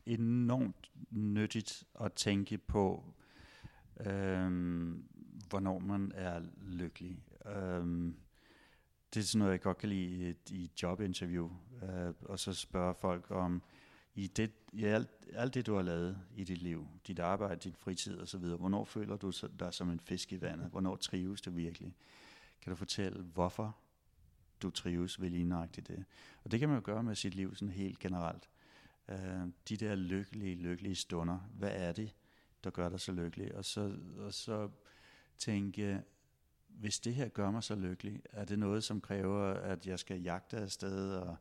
enormt nyttigt at tænke på, øh, hvornår man er lykkelig. Øh, det er sådan noget, jeg godt kan lide i et, jobinterview, øh, og så spørge folk om, i, det, i alt, alt det, du har lavet i dit liv, dit arbejde, dit fritid osv., hvornår føler du dig som en fisk i vandet? Hvornår trives du virkelig? Kan du fortælle, hvorfor du trives ved lige nøjagtigt det. Og det kan man jo gøre med sit liv sådan helt generelt. Øh, de der lykkelige, lykkelige stunder, hvad er det, der gør dig så lykkelig? Og så, og så tænke, hvis det her gør mig så lykkelig, er det noget, som kræver, at jeg skal jagte afsted, og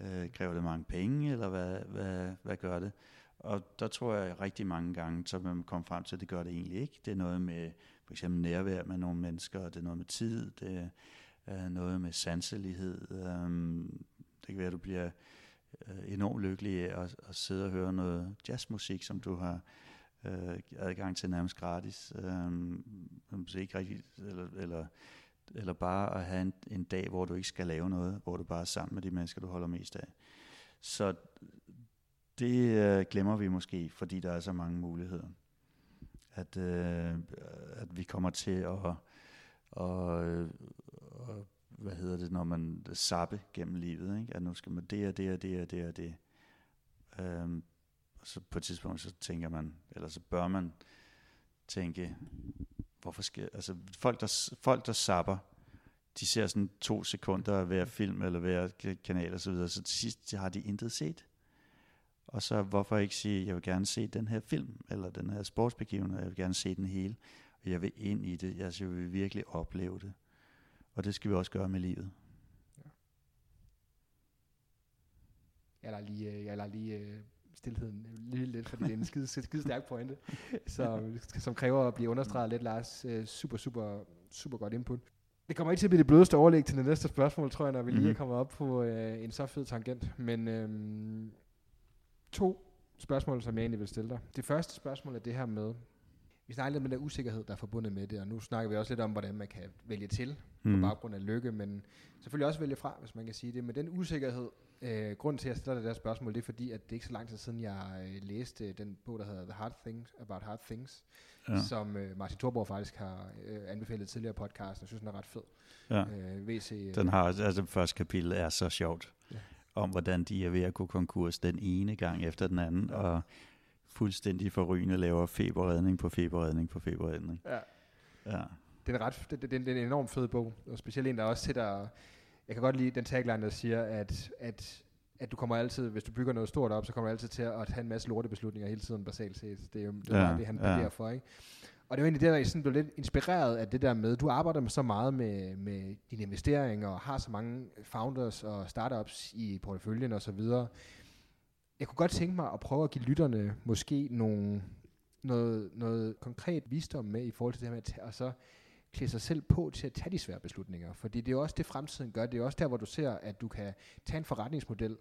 øh, kræver det mange penge, eller hvad, hvad, hvad gør det? Og der tror jeg rigtig mange gange, så man kommer frem til, at det gør det egentlig ikke. Det er noget med for eksempel nærvær med nogle mennesker, og det er noget med tid, det, øh, noget med sanselighed. Øh, det kan være, at du bliver øh, enormt lykkelig af at, at sidde og høre noget jazzmusik, som du har øh, adgang til nærmest gratis. Øh, ikke rigtigt, eller, eller, eller bare at have en, en dag, hvor du ikke skal lave noget, hvor du bare er sammen med de mennesker, du holder mest af. Så det øh, glemmer vi måske, fordi der er så mange muligheder. At, øh, at vi kommer til at, og, og hvad hedder det, når man sappe gennem livet, ikke? at nu skal man det og det og det og det og det. Øhm, og så på et tidspunkt, så tænker man, eller så bør man tænke, hvorfor skal, altså folk der, folk der sapper, de ser sådan to sekunder af hver film eller hver kanal og så videre, så til sidst har de intet set. Og så hvorfor ikke sige, jeg vil gerne se den her film, eller den her sportsbegivenhed, jeg vil gerne se den hele, og jeg vil ind i det, altså jeg vil virkelig opleve det. Og det skal vi også gøre med livet. Ja. Jeg lader lige, øh, jeg lader lige uh, stillheden lige lidt, fordi det er en skide, skide stærk pointe, som, som kræver at blive understreget lidt, Lars. Uh, super, super, super godt input. Det kommer ikke til at blive det blødeste overlæg til det næste spørgsmål, tror jeg, når vi lige mm-hmm. er kommet op på uh, en så fed tangent. Men um, to spørgsmål, som jeg egentlig vil stille dig. Det første spørgsmål er det her med, vi snakker lidt om den der usikkerhed, der er forbundet med det, og nu snakker vi også lidt om, hvordan man kan vælge til mm. på baggrund af lykke, men selvfølgelig også vælge fra, hvis man kan sige det. Men den usikkerhed, øh, grund til, at jeg stiller det der spørgsmål, det er fordi, at det er ikke så lang tid siden, jeg øh, læste den bog, der hedder The Hard Things, About Hard Things, ja. som øh, Martin Thorborg faktisk har øh, anbefalet tidligere podcast, og jeg synes, den er ret fed. Ja. Øh, VC, øh, den har, altså første kapitel er så sjovt, ja. om hvordan de er ved at gå konkurs den ene gang efter den anden, ja. og fuldstændig forrygende laver feberredning på feberredning på feberredning. Ja. ja. Det er, en ret, det, det, det er en enormt fed bog, og specielt en, der også sætter, jeg kan godt lide den tagline, der siger, at, at at du kommer altid, hvis du bygger noget stort op, så kommer du altid til at have en masse lortebeslutninger hele tiden basalt set. Det er jo det, er Ja, det han ja. for, ikke? Og det er jo egentlig det, der jeg sådan blev lidt inspireret af det der med, du arbejder med så meget med, med dine investeringer, og har så mange founders og startups i porteføljen og så videre. Jeg kunne godt tænke mig at prøve at give lytterne måske nogle, noget, noget konkret visdom med i forhold til det her med at tage, og så klæde sig selv på til at tage de svære beslutninger. Fordi det er jo også det, fremtiden gør. Det er jo også der, hvor du ser, at du kan tage en forretningsmodel,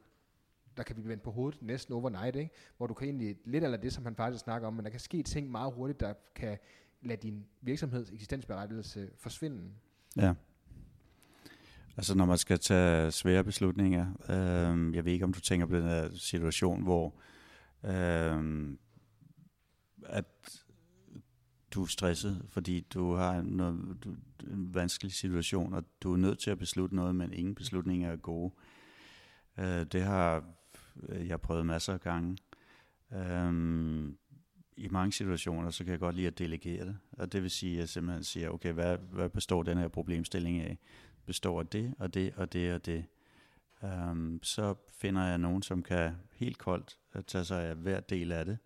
der kan blive vendt på hovedet næsten overnight, ikke? hvor du kan egentlig, lidt eller det, som han faktisk snakker om, men der kan ske ting meget hurtigt, der kan lade din virksomheds eksistensberettigelse forsvinde. Ja. Altså når man skal tage svære beslutninger, øh, jeg ved ikke om du tænker på den her situation, hvor øh, at du er stresset, fordi du har en, noget, du, en vanskelig situation, og du er nødt til at beslutte noget, men ingen beslutninger er gode. Øh, det har jeg prøvet masser af gange. Øh, i mange situationer, så kan jeg godt lide at delegere det. Og det vil sige, at jeg simpelthen siger, okay, hvad, hvad består den her problemstilling af? Består af det, og det, og det, og det. Um, så finder jeg nogen, som kan helt koldt øh, tage sig af hver del af det,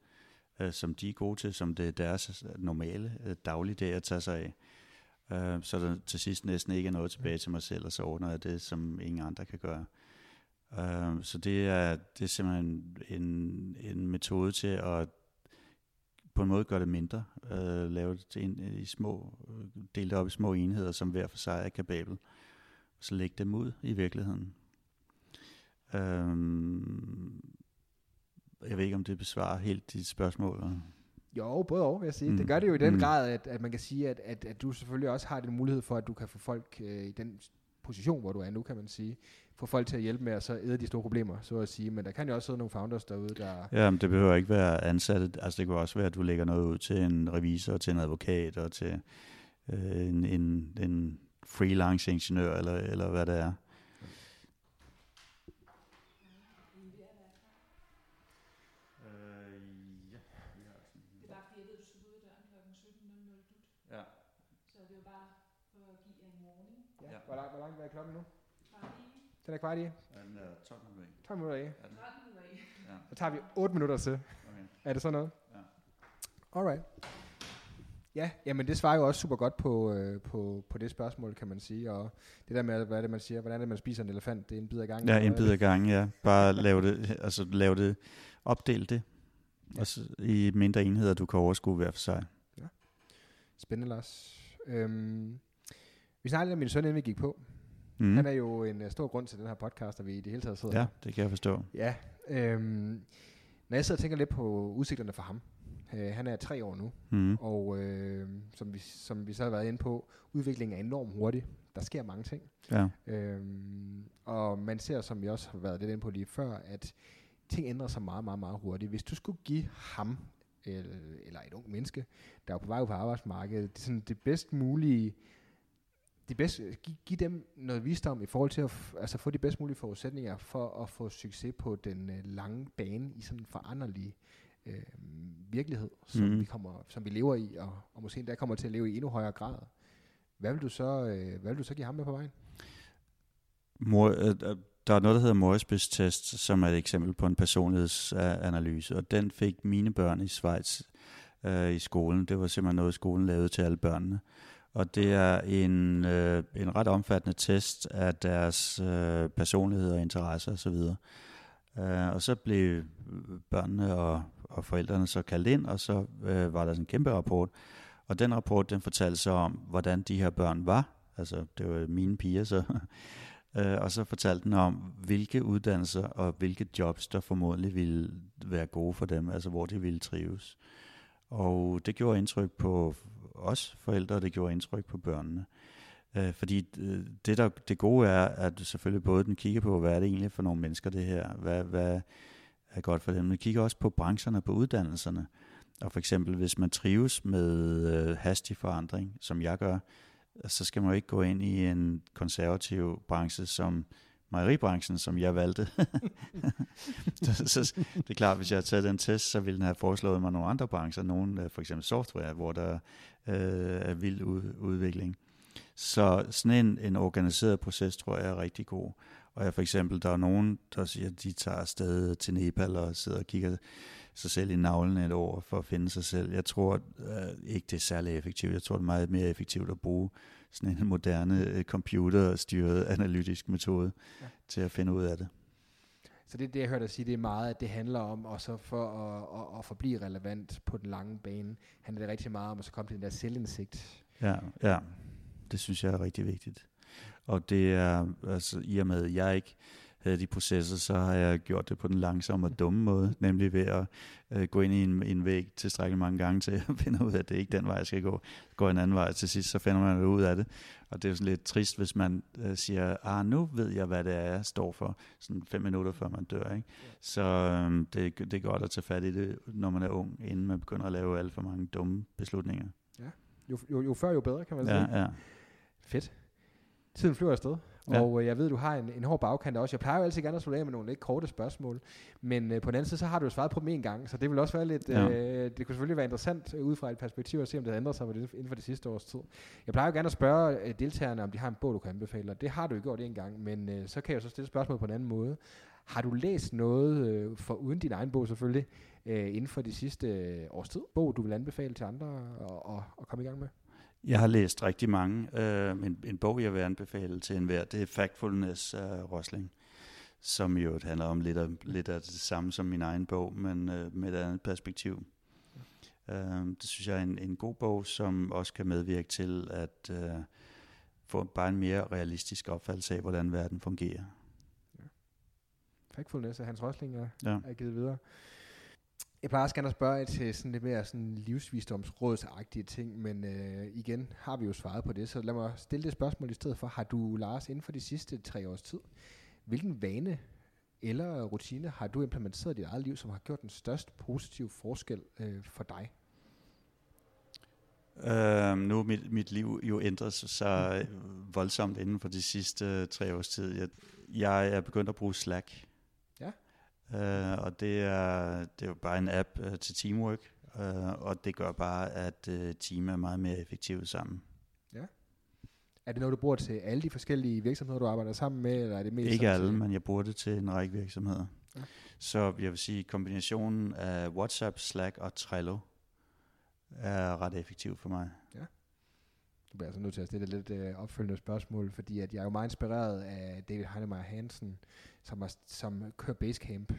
uh, som de er gode til, som det er deres øh, normale uh, dagligdag at tage sig af. Uh, så der til sidst næsten ikke er noget tilbage til mig selv, og så ordner jeg det, som ingen andre kan gøre. Uh, så det er, det er simpelthen en, en metode til at på en måde gøre det mindre, øh, lave det til en, i små, delt dele det op i små enheder, som hver for sig er kapabel, så lægge dem ud i virkeligheden. Øhm, jeg ved ikke, om det besvarer helt dit spørgsmål. eller? Jo, både og, vil jeg sige. Mm. Det gør det jo i den mm. grad, at, at man kan sige, at, at, at du selvfølgelig også har den mulighed for, at du kan få folk øh, i den position, hvor du er nu, kan man sige, få folk til at hjælpe med at så æde de store problemer, så at sige. Men der kan jo også sidde nogle founders derude, der... Ja, men det behøver ikke være ansatte. Altså det kan også være, at du lægger noget ud til en revisor, til en advokat og til øh, en, en, en freelance ingeniør, eller, eller hvad det er. Det bare fordi, jeg ved, du skal ud af døren kl. 17.00 dut. Ja. Så det jo bare for at give jer en warning. Ja. Ja. Hvor, lang, hvor langt er klokken nu? Bare lige Den er kvart i. Den er 12 minutter. 12 minutter i. 13 minutter i. Så tager vi 8 minutter til. Okay. Er det sådan noget? Ja. Alright. Ja, jamen det svarer jo også super godt på, øh, på, på det spørgsmål, kan man sige. Og det der med, hvad er det, man siger, hvordan er det, man spiser en elefant? Det er en bid ad gangen. Ja, en bid ad gangen, ja. Bare lave det, altså lave det, opdel det, Ja. og så i mindre enheder, du kan overskue hver for sig. Spændende, Lars. Øhm, vi snakkede lidt om min søn, inden vi gik på. Mm. Han er jo en uh, stor grund til den her podcast, at vi i det hele taget sidder Ja, her. det kan jeg forstå. Ja. Øhm, når jeg sidder og tænker lidt på udsigterne for ham. Øh, han er tre år nu, Mm. og øh, som, vi, som vi så har været inde på, udviklingen er enormt hurtig. Der sker mange ting. Ja. Øhm, og man ser, som vi også har været lidt inde på lige før, at ting ændrer sig meget, meget, meget hurtigt. Hvis du skulle give ham, eller, eller et ung menneske, der er på vej ud på arbejdsmarkedet, det, sådan det bedst mulige, det bedste, give, give dem noget visdom i forhold til at f- altså få de bedst mulige forudsætninger for at få succes på den øh, lange bane i sådan en foranderlig øh, virkelighed, som, Mhm. vi kommer, som vi lever i, og, og måske endda kommer til at leve i endnu højere grad. Hvad vil du så, øh, hvad vil du så give ham med på vejen? Mor, øh, øh, der er noget, der hedder Morrisbys test, som er et eksempel på en personlighedsanalyse, og den fik mine børn i Schweiz øh, i skolen. Det var simpelthen noget, skolen lavede til alle børnene. Og det er en, øh, en ret omfattende test af deres øh, personlighed og interesser osv. Øh, og så blev børnene og, og forældrene så kaldt ind, og så øh, var der sådan en kæmpe rapport. Og den rapport, den fortalte så om, hvordan de her børn var. Altså, det var mine piger så. Øh, og så fortalte den om, hvilke uddannelser og hvilke jobs, der formodentlig ville være gode for dem, altså hvor de ville trives. Og det gjorde indtryk på os forældre, og det gjorde indtryk på børnene. Øh, fordi øh, det, der, det gode er, at selvfølgelig både den kigger på, hvad er det egentlig for nogle mennesker det her, hvad, hvad er godt for dem, men kigger også på brancherne, på uddannelserne. Og for eksempel, hvis man trives med øh, hastig forandring, som jeg gør, så skal man jo ikke gå ind i en konservativ branche som mejeribranchen, som jeg valgte. så, så, det er klart, hvis jeg havde taget den test, så ville den have foreslået mig nogle andre brancher, nogle øh, for eksempel software, hvor der øh, er vild ud, udvikling. Så sådan en, en organiseret proces, tror jeg er rigtig god. Og jeg for eksempel, der er nogen, der siger, at de tager afsted til Nepal og sidder og kigger sig selv i navlen et år for at finde sig selv. Jeg tror øh, ikke, det er særlig effektivt. Jeg tror, det er meget mere effektivt at bruge sådan en moderne øh, computerstyret analytisk metode ja. til at finde ud af det. Så det er det, jeg hørte dig sige, det er meget, at det handler om, og så for at, at, at forblive relevant på den lange bane, handler det rigtig meget om at så komme til den der selvindsigt. Ja, ja. Det synes jeg er rigtig vigtigt. Og det er, altså i og med, at jeg ikke havde de processer, så har jeg gjort det på den langsomme og dumme måde, nemlig ved at øh, gå ind i en, en væg tilstrækkeligt mange gange til at finde ud af, at det er ikke den vej, jeg skal gå. Gå en anden vej til sidst, så finder man ud af det. Og det er jo sådan lidt trist, hvis man øh, siger, ah, nu ved jeg, hvad det er, jeg står for, sådan fem minutter før man dør. Ikke? Så øh, det, det er godt at tage fat i det, når man er ung, inden man begynder at lave alt for mange dumme beslutninger. Ja. Jo, jo, jo før, jo bedre, kan man Ja, sige. ja. Fedt. Tiden flyver afsted. Ja. Og øh, jeg ved, du har en, en hård bagkant også. Jeg plejer jo altid gerne at slutte af med nogle lidt korte spørgsmål. Men øh, på den anden side, så har du jo svaret på dem en gang. Så det vil også være lidt... Ja. Øh, det kunne selvfølgelig være interessant øh, ud fra et perspektiv at se, om det har ændret sig inden for det sidste års tid. Jeg plejer jo gerne at spørge øh, deltagerne, om de har en bog, du kan anbefale. Og det har du jo gjort en gang. Men øh, så kan jeg jo så stille spørgsmål på en anden måde. Har du læst noget, øh, for uden din egen bog selvfølgelig, øh, inden for de sidste øh, års tid? Bog, du vil anbefale til andre at komme i gang med? Jeg har læst rigtig mange. Uh, en, en bog, jeg vil anbefale til enhver, det er Factfulness af uh, Rosling, som jo handler om lidt af, lidt af det samme som min egen bog, men uh, med et andet perspektiv. Uh, det synes jeg er en, en god bog, som også kan medvirke til at uh, få bare en mere realistisk opfattelse af, hvordan verden fungerer. Factfulness af Hans Rosling er, Ja. er givet videre. Jeg plejer også gerne at spørge til sådan lidt mere sådan livsvisdomsrådsagtige ting, men øh, igen har vi jo svaret på det, så lad mig stille det spørgsmål i stedet for. Har du, Lars, inden for de sidste tre års tid, hvilken vane eller rutine har du implementeret i dit eget liv, som har gjort den størst positive forskel øh, for dig? Uh, nu er mit, mit liv jo ændret sig øh, voldsomt inden for de sidste tre års tid. Jeg, jeg er begyndt at bruge Slack. Ja. Uh, og det er, det er jo bare en app uh, til teamwork, uh, og det gør bare, at uh, team er meget mere effektivt sammen. Er det noget, du bruger til alle de forskellige virksomheder, du arbejder sammen med, eller er det mest Ikke alle, men jeg bruger det til en række virksomheder. Ja. Så jeg vil sige, kombinationen af WhatsApp, Slack og Trello er ret effektiv for mig. Du bliver altså nødt til at stille lidt øh, opfølgende spørgsmål, fordi at jeg er jo meget inspireret af David Heinemeier Hansen, som, er, som kører Basecamp,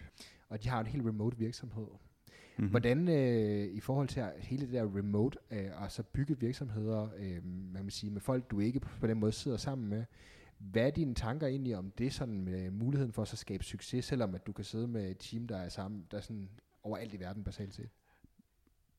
og de har en helt remote virksomhed. Mm-hmm. Hvordan øh, i forhold til hele det der remote, øh, og så bygge virksomheder, øh, man kan sige, med folk, du ikke på den måde sidder sammen med, hvad er dine tanker egentlig om det, sådan med muligheden for at så skabe succes, selvom at du kan sidde med et team, der er sammen, der er sådan overalt i verden basalt set?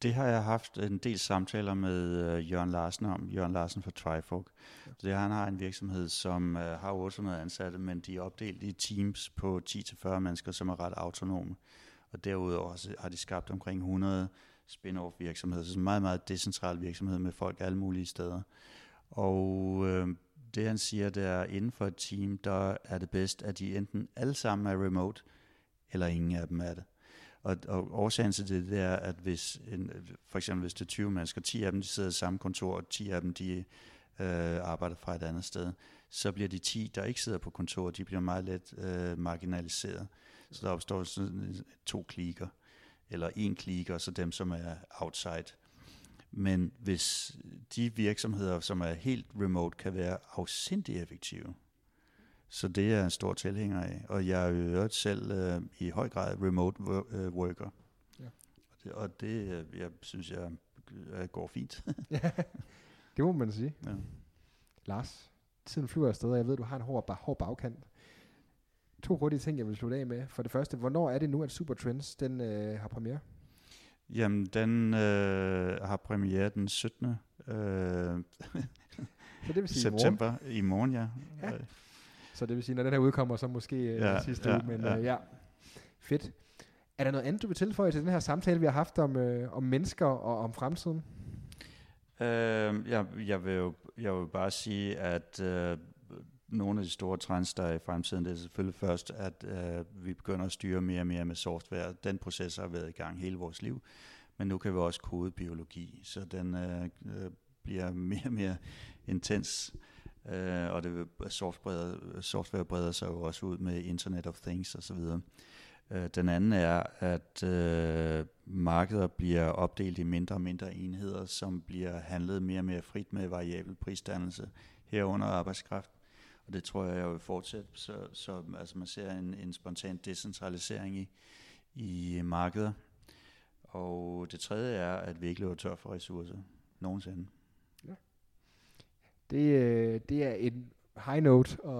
Det har jeg haft en del samtaler med øh, Jørgen Larsen om, Jørgen Larsen fra Trifork. Ja. Det, han har en virksomhed, som øh, har 800 ansatte, men de er opdelt i teams på 10-40 mennesker, som er ret autonome. Og derudover har de skabt omkring 100 spin-off virksomheder, så en meget, meget decentral virksomhed med folk alle mulige steder. Og øh, det han siger, det er, inden for et team, der er det bedst, at de enten alle sammen er remote, eller ingen af dem er det. Og, og årsagen til det, det er, at hvis en, for eksempel hvis det er 20 mennesker, 10 af dem de sidder i samme kontor, og 10 af dem de øh, arbejder fra et andet sted, så bliver de 10, der ikke sidder på kontor, de bliver meget let øh, marginaliseret. Så der opstår sådan to klikker, eller en klikker, og så dem, som er outside. Men hvis de virksomheder, som er helt remote, kan være afsindig effektive, så det er jeg en stor tilhænger af. Og jeg er øvrigt selv øh, i høj grad remote øh, worker. Ja. Og det, og det øh, jeg synes jeg øh, går fint. det må man sige. ja. Lars, tiden flyver afsted, og jeg ved, du har en hård, hård bagkant. To hurtige ting, jeg vil slutte af med. For det første, hvornår er det nu, at Super Trends den, øh, har premiere? Jamen, den øh, har premiere den 17. Øh, Så det vil sige i morgen. september. I morgen, ja. Ja. Så det vil sige, når den her udkommer, så måske øh, Ja, sidste ja, uge. Men ja. øh, ja, fedt. Er der noget andet, du vil tilføje til den her samtale, vi har haft om, øh, om mennesker og om fremtiden? Øh, jeg, jeg, vil jo, jeg vil bare sige, at øh, nogle af de store trends, der er i fremtiden, det er selvfølgelig først, at øh, vi begynder at styre mere og mere med software. Den proces har været i gang hele vores liv, men nu kan vi også kode biologi, så den øh, øh, bliver mere og mere intens. øh, øh, og det software, software breder sig jo også ud med Internet of Things osv. Øh, den anden er, at øh, markeder bliver opdelt i mindre og mindre enheder, som bliver handlet mere og mere frit med variabel prisdannelse herunder arbejdskraft. Og det tror jeg, jeg vil fortsætte. Så, så altså man ser en, en spontan decentralisering i, i markeder. Og det tredje er, at vi ikke løber tør for ressourcer nogensinde. Det, øh, det er en high note at,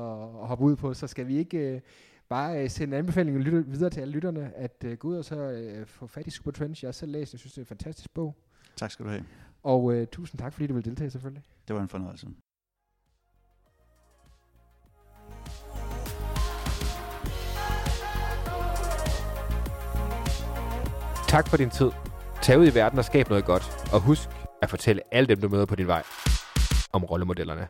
at hoppe ud på, så skal vi ikke øh, bare øh, sende anbefalinger lytter, videre til alle lytterne, at gå ud og så få fat i Supertrends. Jeg har selv læst, jeg synes, det er en fantastisk bog. Tak skal du have. Og uh, tusind tak, fordi du vil deltage selvfølgelig. Det var en fornøjelse. Tak for din tid. Tag ud i verden og skab noget godt. Og husk at fortælle alle dem, du møder på din vej, om rollemodellerne.